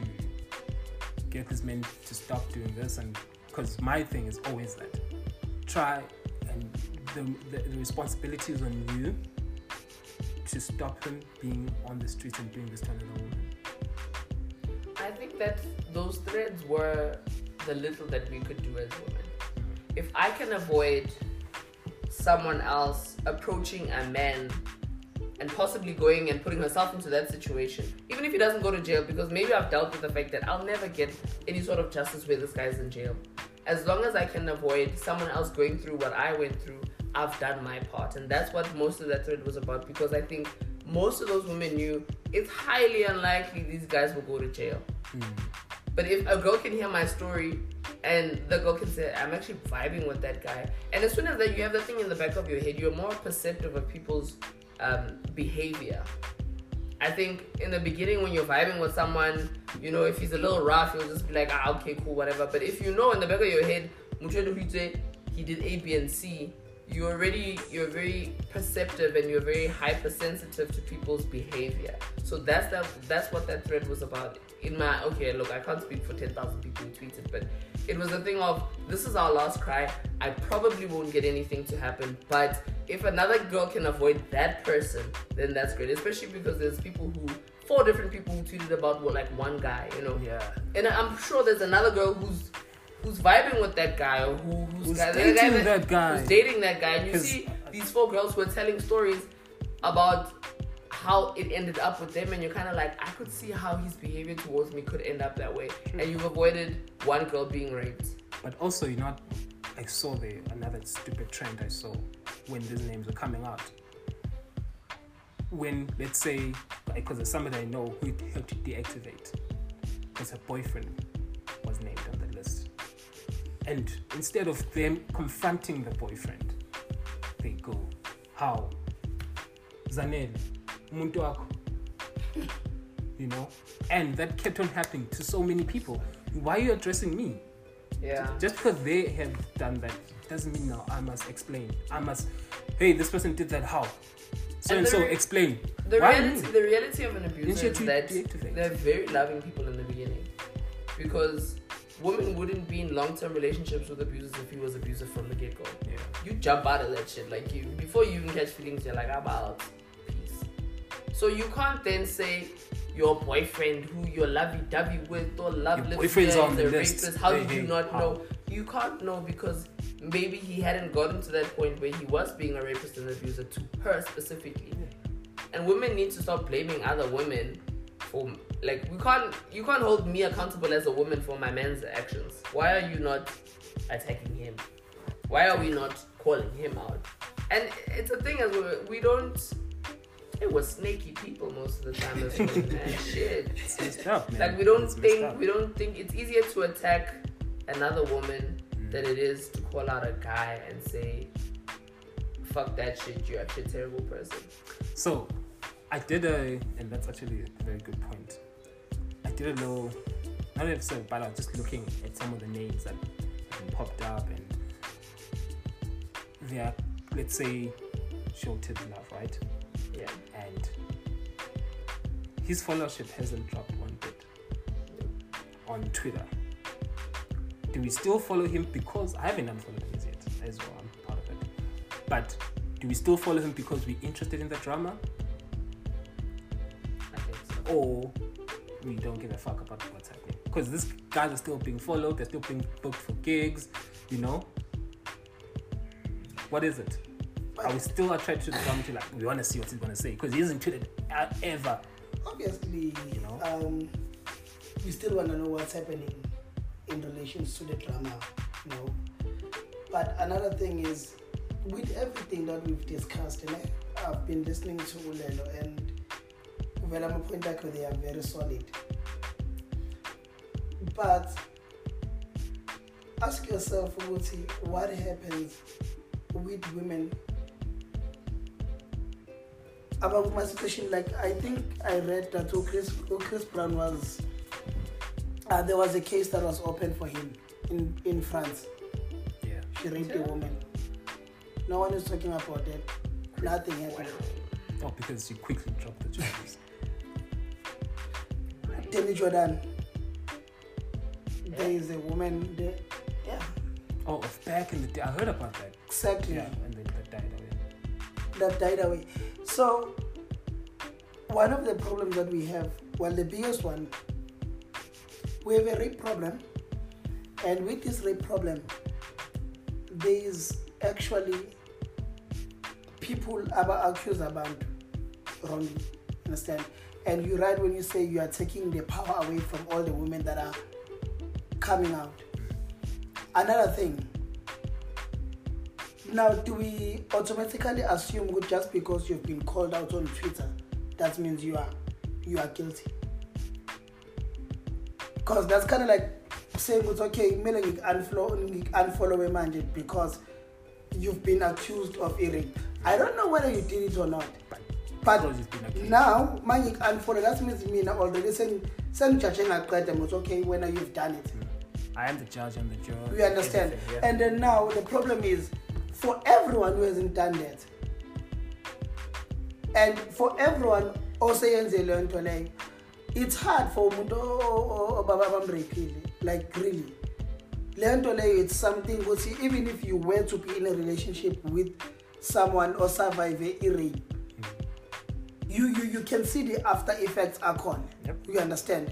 S4: get this man to stop doing this? And because my thing is always that try and the, the, the responsibility is on you to stop him being on the streets and doing this to another woman.
S1: I think that those threads were the little that we could do as women. Mm-hmm. If I can avoid someone else approaching a man and possibly going and putting herself into that situation, even if he doesn't go to jail, because maybe I've dealt with the fact that I'll never get any sort of justice where this guy's in jail. As long as I can avoid someone else going through what I went through, I've done my part. And that's what most of that thread was about because I think most of those women knew it's highly unlikely these guys will go to jail. Hmm. But if a girl can hear my story and the girl can say, I'm actually vibing with that guy, and as soon as that you have that thing in the back of your head, you're more perceptive of people's um, behavior. I think in the beginning when you're vibing with someone, you know, if he's a little rough, you'll just be like, ah, okay, cool, whatever. But if you know in the back of your head, he did A, B, and C, you're already you're very perceptive and you're very hypersensitive to people's behavior. So that's that that's what that thread was about. In my okay, look, I can't speak for ten thousand people who tweeted, but it was a thing of this is our last cry. I probably won't get anything to happen, but if another girl can avoid that person, then that's great. Especially because there's people who four different people who tweeted about well, like one guy, you know.
S4: Yeah.
S1: And I'm sure there's another girl who's who's vibing with that guy or who who's,
S4: Who's
S1: guy,
S4: dating that guy.
S1: who's dating that guy. And you see these four girls who are telling stories about how it ended up with them, and you're kind of like, I could see how his behavior towards me could end up that way, and you've avoided one girl being raped.
S4: But also, you know, I saw the another stupid trend I saw when these names were coming out. When let's say, because there's somebody I know who helped deactivate because her boyfriend was named on the list, and instead of them confronting the boyfriend, they go, "How, Zanel, umuntu wakho?" You know, and that kept on happening to so many people. Why are you addressing me?
S1: Yeah.
S4: Just because they have done that doesn't mean now I must explain. I must, hey, this person did that. How? So
S1: And
S4: and so
S1: re-
S4: explain.
S1: The
S4: Why
S1: reality, the reality of an abuser is that they're very loving people in the beginning, because women wouldn't be in long-term relationships with abusers if he was abusive from the get-go.
S4: Yeah.
S1: You jump out of that shit like you before you even catch feelings. You're like, I'm out. So you can't then say your boyfriend who you're lovey-dovey with or love
S4: Your boyfriend's on the
S1: a
S4: list.
S1: rapist. How
S4: Hey,
S1: did you
S4: hey,
S1: not
S4: how?
S1: know? You can't know because maybe he hadn't gotten to that point where he was being a rapist and abuser to her specifically. And women need to stop blaming other women for like we can't you can't hold me accountable as a woman for my man's actions. Why are you not attacking him? Why are we not calling him out? And it's a thing as well, we don't it was snaky people most of the time as well. Shit.
S4: It's up, man.
S1: Like we don't
S4: It's
S1: think we don't think it's easier to attack another woman
S4: Mm.
S1: than it is to call out a guy and say, "Fuck that shit, you're actually a terrible person."
S4: So, I did a, and that's actually a very good point. I did a little, not an episode, but I was just looking at some of the names that popped up, and they're, let's say, shorted love, right?
S1: Yeah.
S4: His followership hasn't dropped one bit on Twitter. Do we still follow him because I haven't unfollowed him yet as well? I'm part of it. But do we still follow him because we're interested in the drama?
S1: I think so.
S4: or we don't give a fuck about what's happening. Because these guys are still being followed, they're still being booked for gigs, you know? What is it? are we still attracted to the to Like we want to see what he's gonna say because he hasn't tweeted ever.
S3: Obviously,
S4: You know?
S3: um, we still want to know what's happening in relations to the drama, you know. But another thing is, with everything that we've discussed, and I, I've been listening to Ulelo and Velama point out they are very solid. But ask yourself, what happens with women about my situation, like I think I read that oh, Chris, oh, Chris Brown was uh, there was a case that was open for him in in France.
S4: Yeah.
S3: She raped a woman. No one is talking about that. Nothing happened.
S4: Oh, because you quickly dropped the charges.
S3: Demi Jordan. There is a woman there. Yeah,
S4: oh, back in the day, I heard about that.
S3: exactly.
S4: Yeah, and then that died away.
S3: that died away. So, one of the problems that we have, well, the biggest one, we have a rape problem, and with this rape problem, there is actually people are accused about wrongly. Understand? And you're right when you say you are taking the power away from all the women that are coming out. Another thing, now, do we automatically assume just because you've been called out on Twitter, that means you are you are guilty? Because that's kind of like saying it's okay, mina unfollow unfollow manje because you've been accused of a rape. I don't know whether you did it or not, but
S4: Because you've been accused.
S3: now manje unfollow that means mina already saying sengijudge ngaqeda it's okay when you've done it. Mm.
S4: I am the judge, I'm the juror.
S3: You understand?
S4: yeah.
S3: And then now the problem is for everyone who hasn't done that, and for everyone also yenze leyo nto leyo, it's hard for umuntu obaba bamraphile like really. Leyo nto leyo it's something ukuthi even if you were to be in a relationship with someone or survive a rape, you, you you can see the after effects akhona
S4: Yep.
S3: you understand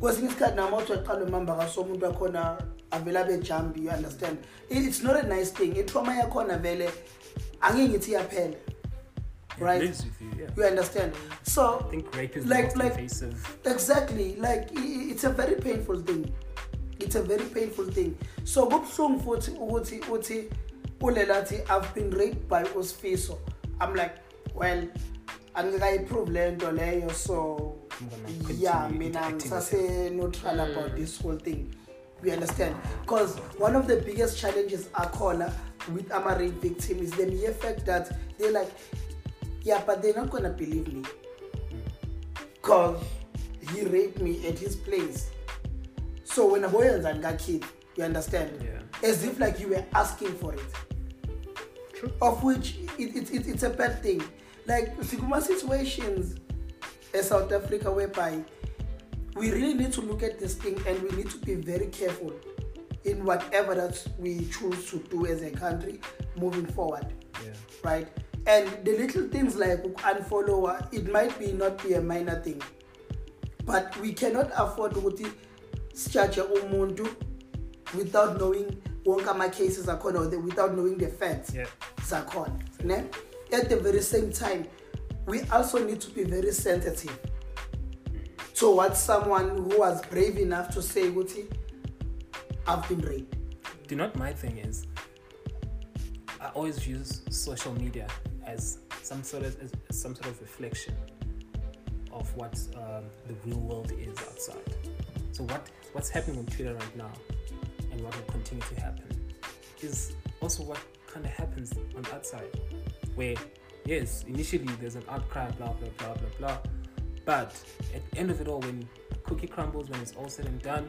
S3: kwesinye isikhathi nama uthi waqala umamba kasomuntu wakhona avele abe jambi you understand? It's not a nice thing. Itrauma yakhona vele angeke ngithi iyaphela
S4: It
S3: right?
S4: lives with you, yeah.
S3: you understand? So
S4: I think rape is
S3: Like-
S4: the most
S3: like-
S4: invasive.
S3: exactly like i- i- it's a very painful thing. It's a very painful thing. So kubuhlungu futhi ukuthi uthi ulelathi i've been raped by usifiso i'm like well angikayiprove le nto leyo. So
S4: I'm gonna continue
S3: yeah mina
S4: interacting with
S3: ngisase-neutral about mm. this whole thing you understand. Because one of the biggest challenges akhona with ama-rape victim is the mere fact that they're like yeah but they're not gonna believe me. Because he raped me at his place. So when aboyenzani kid, you understand?
S4: Yeah.
S3: as if like you were asking for it.
S4: True.
S3: of which it, it, it, it's a bad thing. Like situations in south africa whereby we really need to look at this thing and we need to be very careful in whatever that we choose to do as a country moving forward
S4: Yeah.
S3: right and the little things like unfollow it might be not be a minor thing but we cannot afford ukuthi sijudge umuntu without knowing wonke ama-cases akhona or the- without knowing the facts
S4: Yeah.
S3: zakhona ne at the very same time we also need to be very sensitive towards someone who was brave enough to say ukuthi i've been raped
S4: Do you know what my thing is? I always use social media as some sort of some sort of reflection of what um, the real world is outside. So what what's happening on Twitter right now, and what will continue to happen, is also what kind of happens on the outside, where yes, initially there's an outcry, blah blah blah blah blah, but at the end of it all, when cookie crumbles, when it's all said and done,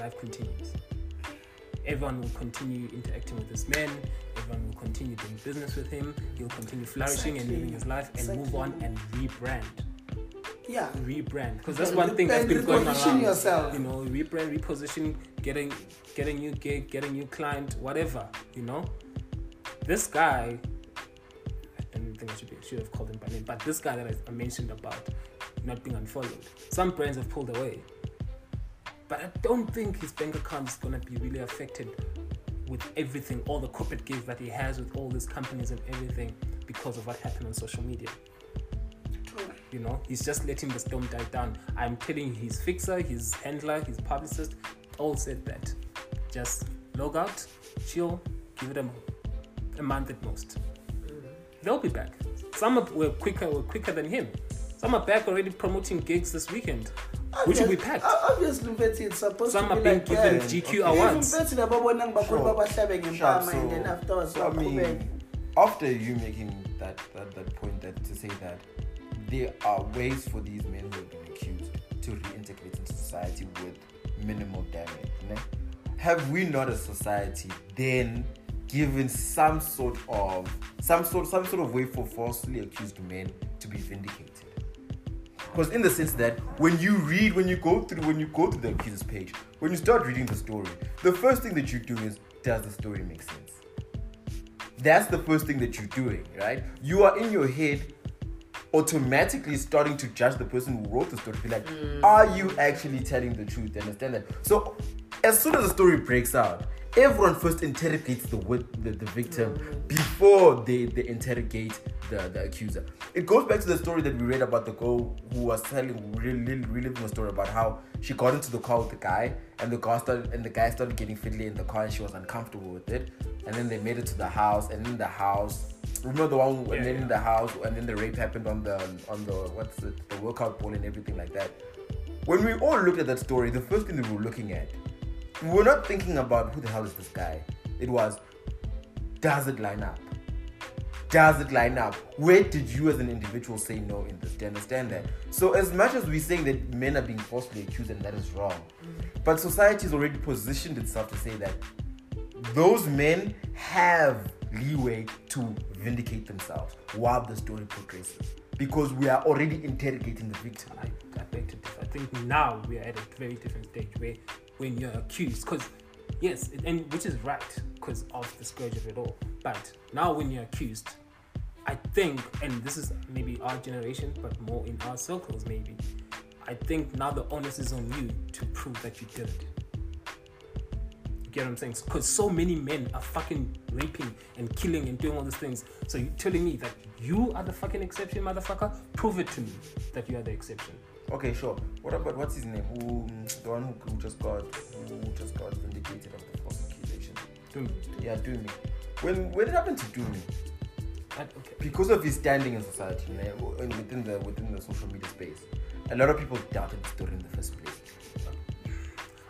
S4: life continues everyone will continue interacting with this man. Everyone will continue doing business with him. He'll continue flourishing and living his life and move on and rebrand.
S3: yeah
S4: Rebrand. Because that's one thing that's been going around.
S3: yourself.
S4: You know, rebrand, reposition, getting getting new gig, getting new client, whatever. You know, this guy. I think I should, be, should have called him by name, but this guy that I- mentioned about not being unfollowed. Some brands have pulled away, but I don't think his bank account is gonna be really affected with everything, all the corporate gigs that he has with all these companies and everything because of what happened on social media.
S3: True.
S4: You know, he's just letting the storm die down. I'm telling his fixer, his handler, his publicist, all said that. Just log out, chill, give it a, a month at most. They'll be back. Some are- were quicker, were quicker than him. Some are back already promoting gigs this weekend, which will be packed.
S3: Obviously, Mfetsi, it's supposed
S4: Some
S3: to
S4: are
S3: be
S4: being
S3: like
S4: given
S3: that.
S4: GQ
S2: Okay.
S4: awards.
S3: Mfetsi lababona ngibakhulu
S2: Sure.
S3: babahlabe
S2: Sure,
S3: ngempama
S2: so-
S3: and then afterwards
S2: I mean, after you making that, that that point that to say that there are ways for these men who have been accused to reintegrate into society with minimal damage. ne? Have we not a society then given some sort of some sort some sort of way for falsely accused men to be vindicated? Because in the sense that when you read, when you go through, when you go through the accuser's page, when you start reading the story, the first thing that you do is, does the story make sense? That's the first thing that you're doing, right? You are in your head automatically starting to judge the person who wrote the story. Be like, hmm. are you actually telling the truth? Understand that? So, as soon as the story breaks out, everyone first interrogates the the, the victim mm. before they, they interrogate the, the accuser. It goes back to the story that we read about the girl who was telling, really, reliving a story about how she got into the car with the guy, and the car started, and the guy started getting fiddly in the car, and she was uncomfortable with it. And then they made it to the house, and in the house, remember the one,
S4: Yeah,
S2: and then
S4: yeah.
S2: in the house, and then the rape happened on the on the what's it, the workout ball and everything like that. When we all looked at that story, the first thing that we were looking at, we were not thinking about who the hell is this guy. It was, does it line up? Does it line up? Where did you as an individual say no in this? Do you understand that? So as much as we're saying that men are being falsely accused and that is wrong, but society has already positioned itself to say that those men have leeway to vindicate themselves while the story progresses because we are already interrogating the victim.
S4: I, I. I think now we are at a very different stage where when you're accused, because yes, and which is right because of the scourge of it all. But now when you're accused, I think, and this is maybe our generation, but more in our circles maybe. I think now the onus is on you to prove that you did it. You get what I'm saying? Because so many men are fucking raping and killing and doing all these things. So you're telling me that you are the fucking exception, motherfucker? Prove it to me that you are the exception.
S2: Okay, sure. What about what's his name? Who the one who, who just got who just got vindicated of the false accusation?
S4: Doom.
S2: Yeah, Dumi. When when it happened to Dumi,
S4: okay.
S2: because of his standing in society and within the within the social media space, a lot of people doubted the story in the first place.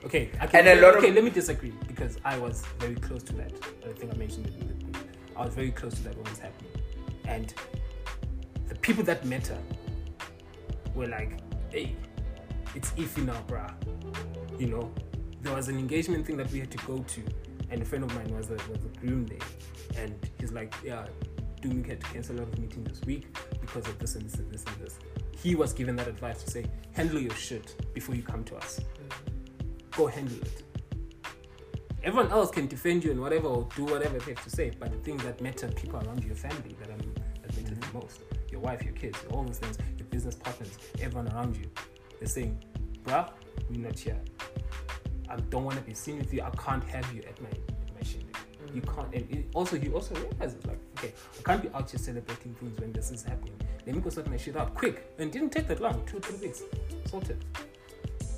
S4: Okay, can,
S2: And a lot of-
S4: okay. let me disagree because I was very close to that. I think I mentioned it. In the, I was very close to that when it was happening, and the people that matter were like, "Hey, it's iffy now, bruh." You know, there was an engagement thing that we had to go to, and a friend of mine was a, was a groom there, and he's like, "Yeah, do we had to cancel a lot of meetings this week because of this and this and this and this." He was given that advice to say, "Handle your shit before you come to us." go handle it. Everyone else can defend you and whatever or do whatever they have to say, but the things that matter, people around you, your family, that, that matter the mm-hmm. most, your wife, your kids, all those things, your business partners, everyone around you, they're saying, bruh, we're not here. I don't want to be seen with you. I can't have you at my at my shindig. You mm. can't. And it, also, he also realizes like, okay, I can't be out here celebrating things when this is happening. Let me go sort my shit out quick. And it didn't take that long, two three weeks, sorted.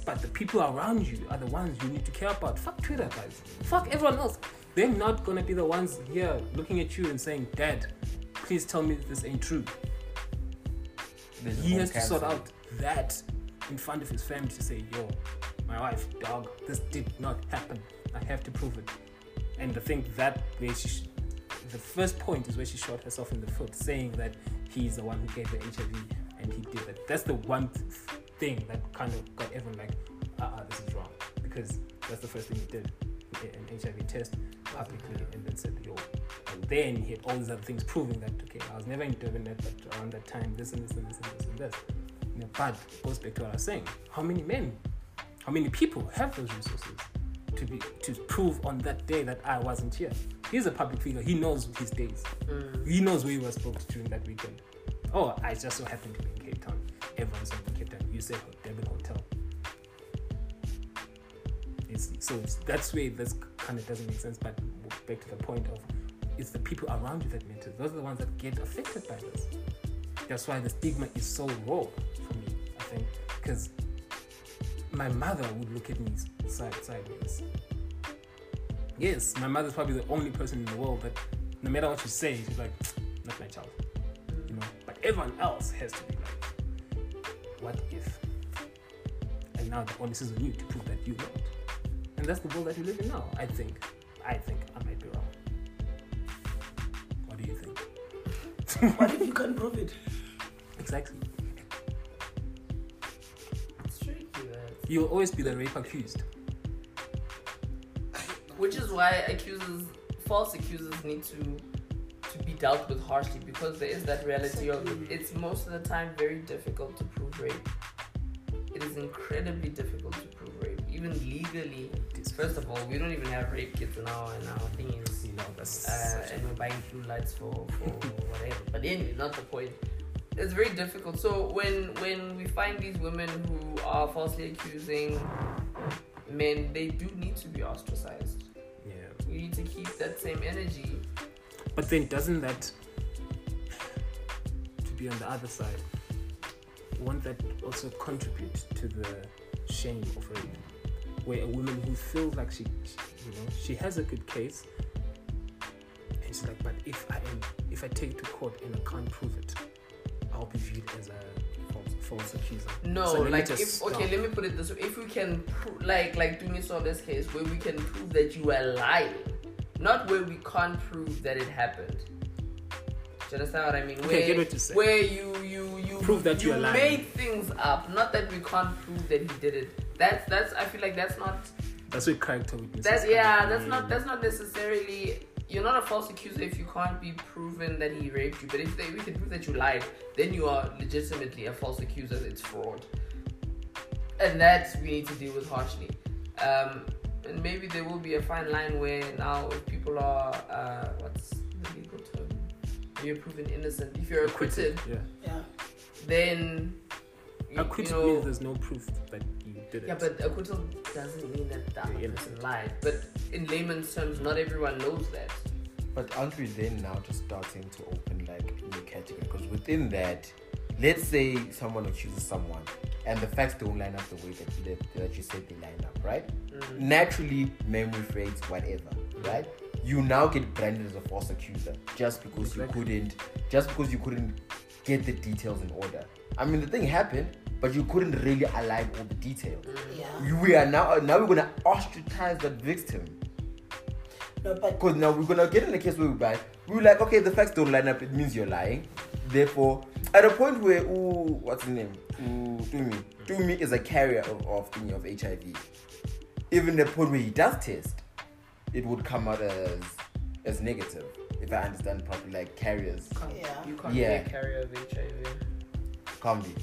S4: But the people around you are the ones you need to care about. Fuck Twitter, guys. Fuck everyone else. They're not gonna be the ones here looking at you and saying, Dad, please tell me this ain't true.
S2: There's
S4: He has to sort out that in front of his family to say, Yo, my wife, dog, this did not happen. I have to prove it. And I think that where she, sh- the first point is where she shot herself in the foot, saying that he's the one who gave the HIV and he did it. That's the one th- thing that kind of got everyone like, uh-uh, this is wrong. Because that's the first thing he did, an HIV test publicly, and then said, yo. And then he had all these other things proving that, okay, I was never in Durban, but around that time, this and this and this and this and this. You know, but it goes back to what I was saying. How many men, how many people have those resources to be to prove on that day that I wasn't here? He's a public figure. He knows his days. Mm. He knows where he was booked during that weekend. Oh, I just so happened to be in Cape Town. Everyone's in Cape Town. You said Durban Hotel. It's, so that's where this kind of doesn't make sense. But back to the point of it's the people around you that matter. Those are the ones that get affected by this. That's why the stigma is so raw for me. I think because my mother would look at me side sideways. Yes, my mother's probably the only person in the world that no matter what you say, she's like, not my child. You know. But everyone else has to be like, what if? And now the onus is on you to prove that you don't. And that's the world that we live in now, I think. I think I might be wrong. What do you think?
S3: What if you can't prove it?
S4: Exactly.
S1: It's tricky, man.
S4: You'll always be the rape accused.
S1: Which is why accusers, false accusers, need to to be dealt with harshly because there is that reality of it's most of the time very difficult to prove rape. It is incredibly difficult to prove rape, even legally. First of all, we don't even have rape kits our in our thingies.
S4: You know, that's
S1: uh, and we're buying blue lights for, for whatever. But anyway, not the point. It's very difficult. So when when we find these women who are falsely accusing men, they do need to be ostracized.
S4: yeah.
S1: We need to keep that same energy.
S4: But then doesn't that to be on the other side, won't that also contribute to the shame of rape? Where a woman who feels like she, she you know, she has a good case and she's like, but if I am if I take it to court and I can't prove it, I'll be viewed as a false, false accuser.
S1: No,
S4: So
S1: like if okay, let me put it this way: if we can, pro- like like Dumi Solo's case, where we can prove that you are lying, not where we can't prove that it happened. Do you understand what I mean?
S4: Okay,
S1: where,
S4: I get what you're.
S1: Where you you you
S4: Prove that
S1: you
S4: you are lying.
S1: made things up, not that we can't prove that he did it. That's that's I feel like that's not
S4: That's what character witnesses.
S1: that
S4: come
S1: yeah that's not that's not necessarily you're not a false accuser if you can't be proven that he raped you. But if they, we can prove that you lied, then you are legitimately a false accuser. It's fraud, and that we need to deal with harshly. Um, and maybe there will be a fine line where now if people are uh, what's the legal term? You're proven innocent. If you're acquitted,
S4: Yeah.
S3: Yeah.
S1: then you,
S4: Acquitted
S1: you know,
S4: means there's no proof that you did it.
S1: yeah, but acquittal doesn't mean that the other
S4: Yeah.
S1: person lied. But in layman's terms, not everyone knows that.
S2: But aren't we then now just starting to open like new category? Because within that, let's say someone accuses someone and the facts don't line up the way that that, that you said they line up, right?
S1: Mm.
S2: Naturally, memory fades, whatever, right? You now get branded as a false accuser just because you couldn't, just because you couldn't get the details in order. I mean, the thing happened, but you couldn't really align all the details.
S3: Yeah.
S2: You- We are now now we're gonna ostracize that victim.
S3: No, but
S2: Because now we're gonna get in a case where we buy, we're like, okay, the facts don't line up, it means you're lying. Therefore, at a point where, ooh, what's his name? Ooh, Tumi. Tumi is a carrier of, of, of HIV. Even the point where he does test, it would come out as as negative, if I understand properly, like carriers.
S1: Can't-
S3: Yeah.
S1: You can't
S2: Yeah.
S1: be a carrier of HIV.
S2: Can't be.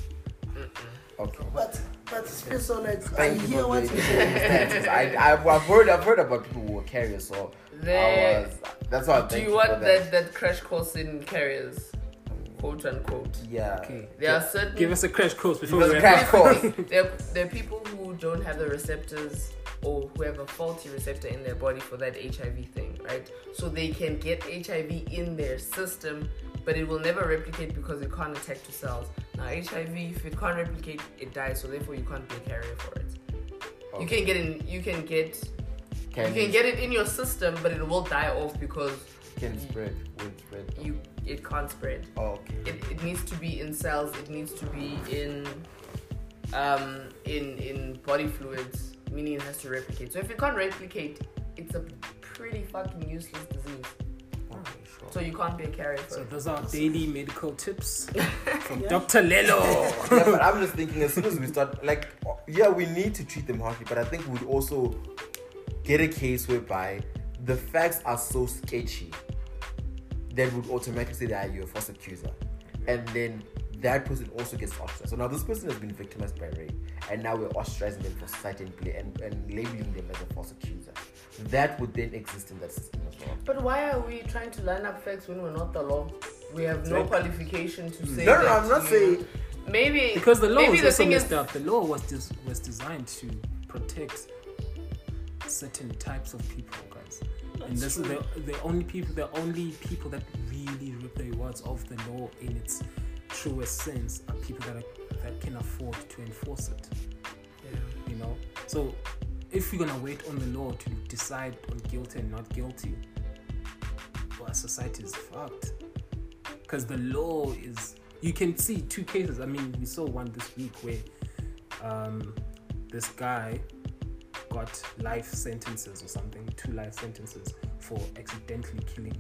S2: Okay.
S3: but but so like I
S2: Thank you
S3: hear what
S2: the
S3: you say.
S2: circumstances. I, I've, I've heard I've heard about people who were carriers, so I was, that's why I
S1: Do you
S2: you
S1: want
S2: for
S1: that. that crash course in carriers? Quote unquote.
S2: Yeah.
S4: Okay.
S1: There are certain
S4: Give us a crash course before we
S2: us crash course.
S1: there, there are people who don't have the receptors or who have a faulty receptor in their body for that HIV thing, right? So they can get HIV in their system, but it will never replicate because it can't attack to cells. Now, HIV, if it can't replicate, it dies. So therefore, you can't be a carrier for it. You can get in. You can get.
S2: Can,
S1: you can get it in your system, but it will die off because
S2: can spread will spread.
S1: you it can't spread.
S2: Oh, okay.
S1: it, it needs to be in cells it needs to be in um in in body fluids meaning it has to replicate so if it can't replicate it's a pretty fucking useless disease so you can't be a carrier
S4: So those are daily medical tips from
S3: Yeah.
S4: Dr. Lelo.
S2: yeah, but I'm just thinking as soon as we start, like, yeah, we need to treat them harshly, but I think we'd also get a case whereby the facts are so sketchy that would automatically say that you're a false accuser, and then that person also gets ostracized. So now this person has been victimized by rape, and now we're ostracizing them for society and, play, and, and labeling them as a false accuser. That would then exist in that system as well.
S1: but why are we trying to line up facts when we're not the law we have no
S4: Exactly.
S1: qualification to say
S2: No, no,
S1: that
S2: I'm not
S1: you-
S2: saying.
S1: maybe
S4: Because the law
S1: maybe
S4: was
S1: the
S4: also
S1: thing
S4: messed
S1: is
S4: up. The law was des- was designed to protect certain types of people, guys. And this is the the only people the only people that really reap the rewards of the law in its truest sense are people that are, that can afford to enforce it. You know, so if you're gonna wait on the law to decide on guilty and not guilty, well, society is fucked. Because the law is, you can see two cases. I mean, we saw one this week where um, this guy got life sentences or something, two life sentences for accidentally killing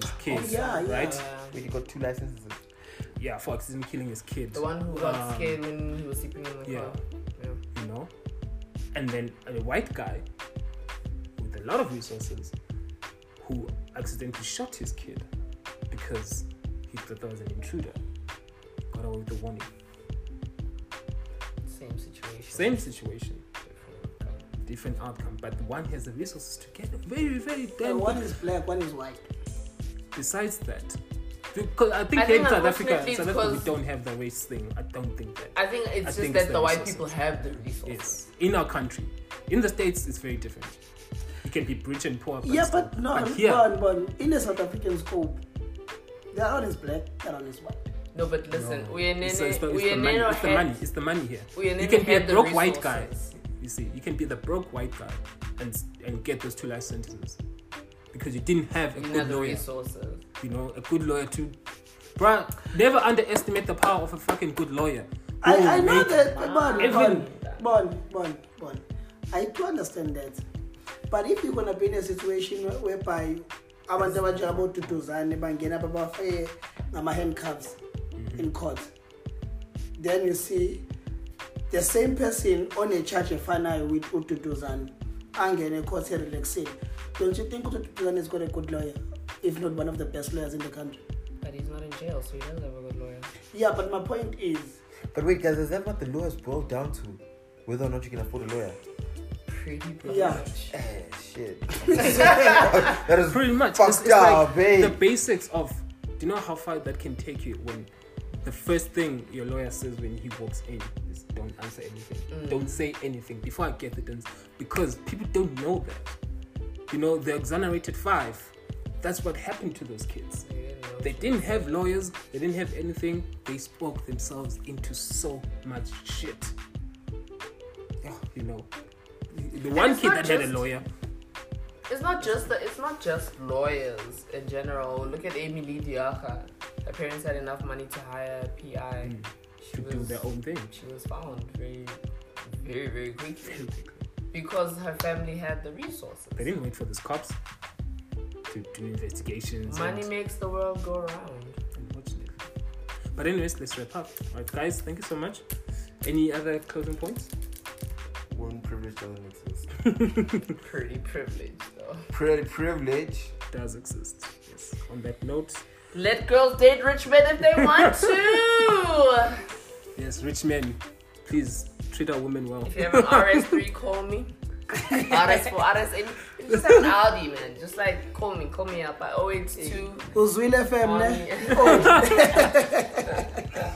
S4: his kids.
S3: yeah, yeah.
S4: right?
S2: Wait, he got two licenses.
S4: Yeah, for accidentally killing his kid.
S1: The one who got
S4: Um,
S1: scared when he was sleeping in the
S4: yeah.
S1: car. Yeah.
S4: you know and then a white guy with a lot of resources who accidentally shot his kid because he thought that was an intruder got away with the warning
S1: Same situation.
S4: same situation
S1: Different outcome.
S4: but one has the resources to get very very damn
S3: one is black, one is white.
S4: besides that because I think
S1: I think
S4: in South Africa,
S1: unfortunately
S4: South
S1: it's
S4: Africa we don't have the race thing. I don't think that.
S1: I think it's
S4: I
S1: just
S4: think
S1: that
S4: it's
S1: the,
S4: the
S1: white people have the resources.
S4: Yes, in our country, in the states, it's very different. You can be rich and poor. But
S3: yeah,
S4: still-
S3: but no,
S4: but here,
S3: but, but in the South African scope, the other one is black, the other one is white.
S1: No, but listen,
S4: No.
S1: we are
S4: It's, it's, the, it's,
S1: we
S4: the
S1: are
S4: money. it's the money. It's the money here.
S1: We are
S4: You can be a
S1: had
S4: broke white guy.
S1: Resources.
S4: You see, you can be the broke white guy and and get those two life sentences because you didn't have a
S1: You
S4: good lawyer.
S1: resources.
S4: You know, a good lawyer to, bruh. Never underestimate the power of a fucking good lawyer.
S3: I,
S4: will
S3: I know
S4: make-
S3: that, Bon,
S4: Even-
S3: Bon, Bon, Bon, Bon. I do understand that. But if you're gonna be in a situation where- whereby abantu abajaba ututuzane bangena babafaye ngama-handcuffs mm-hmm. in court then you see the same person on a charge efanayo with ututuzane angene court relaxing don't you think ututuzane has got a good lawyer if not one of the best lawyers in the country
S1: But he's not in jail, so he doesn't have a good lawyer.
S3: yeah but my point is
S2: But wait, guys, is that what the lawyers boil down to? Whether or not you can afford a lawyer?
S1: Pretty
S3: Yeah.
S1: much.
S2: Eh, shit. that is
S4: Pretty much.
S2: fucked
S4: It's, it's
S2: up,
S4: like
S2: babe.
S4: the basics of. Do you know how far that can take you when the first thing your lawyer says when he walks in is don't answer anything,
S1: Mm.
S4: don't say anything before I get the dance because people don't know that. You know, the exonerated five. That's what happened to those kids.
S1: They didn't know.
S4: They didn't have lawyers. They didn't have anything. They spoke themselves into so much shit. You know, the one kid that had a lawyer.
S1: It's not just the, it's not just lawyers in general. Look at Amy'Leigh de Jager. Her parents had enough money to hire a PI. Mm. She
S4: to
S1: was,
S4: do their own thing.
S1: She was found very, very, very quickly because her family had the resources.
S4: They didn't wait for these cops to do investigations.
S1: Money makes the world go round.
S4: unfortunately. But anyways, let's wrap up. Alright, guys, thank you so much. Any other closing points?
S2: One privilege doesn't exist.
S1: Pretty privileged though.
S2: Pretty privilege.
S4: Does exist. Yes. On that note,
S1: Let girls date rich men if they want to.
S4: yes, rich men, please treat our women well.
S1: if you have an RS3, call me. RS4, RS, any, just have an Audi, man. Just like call me, call me up I at 082.
S3: uzwile fm ne
S1: Mommy.
S3: Oh.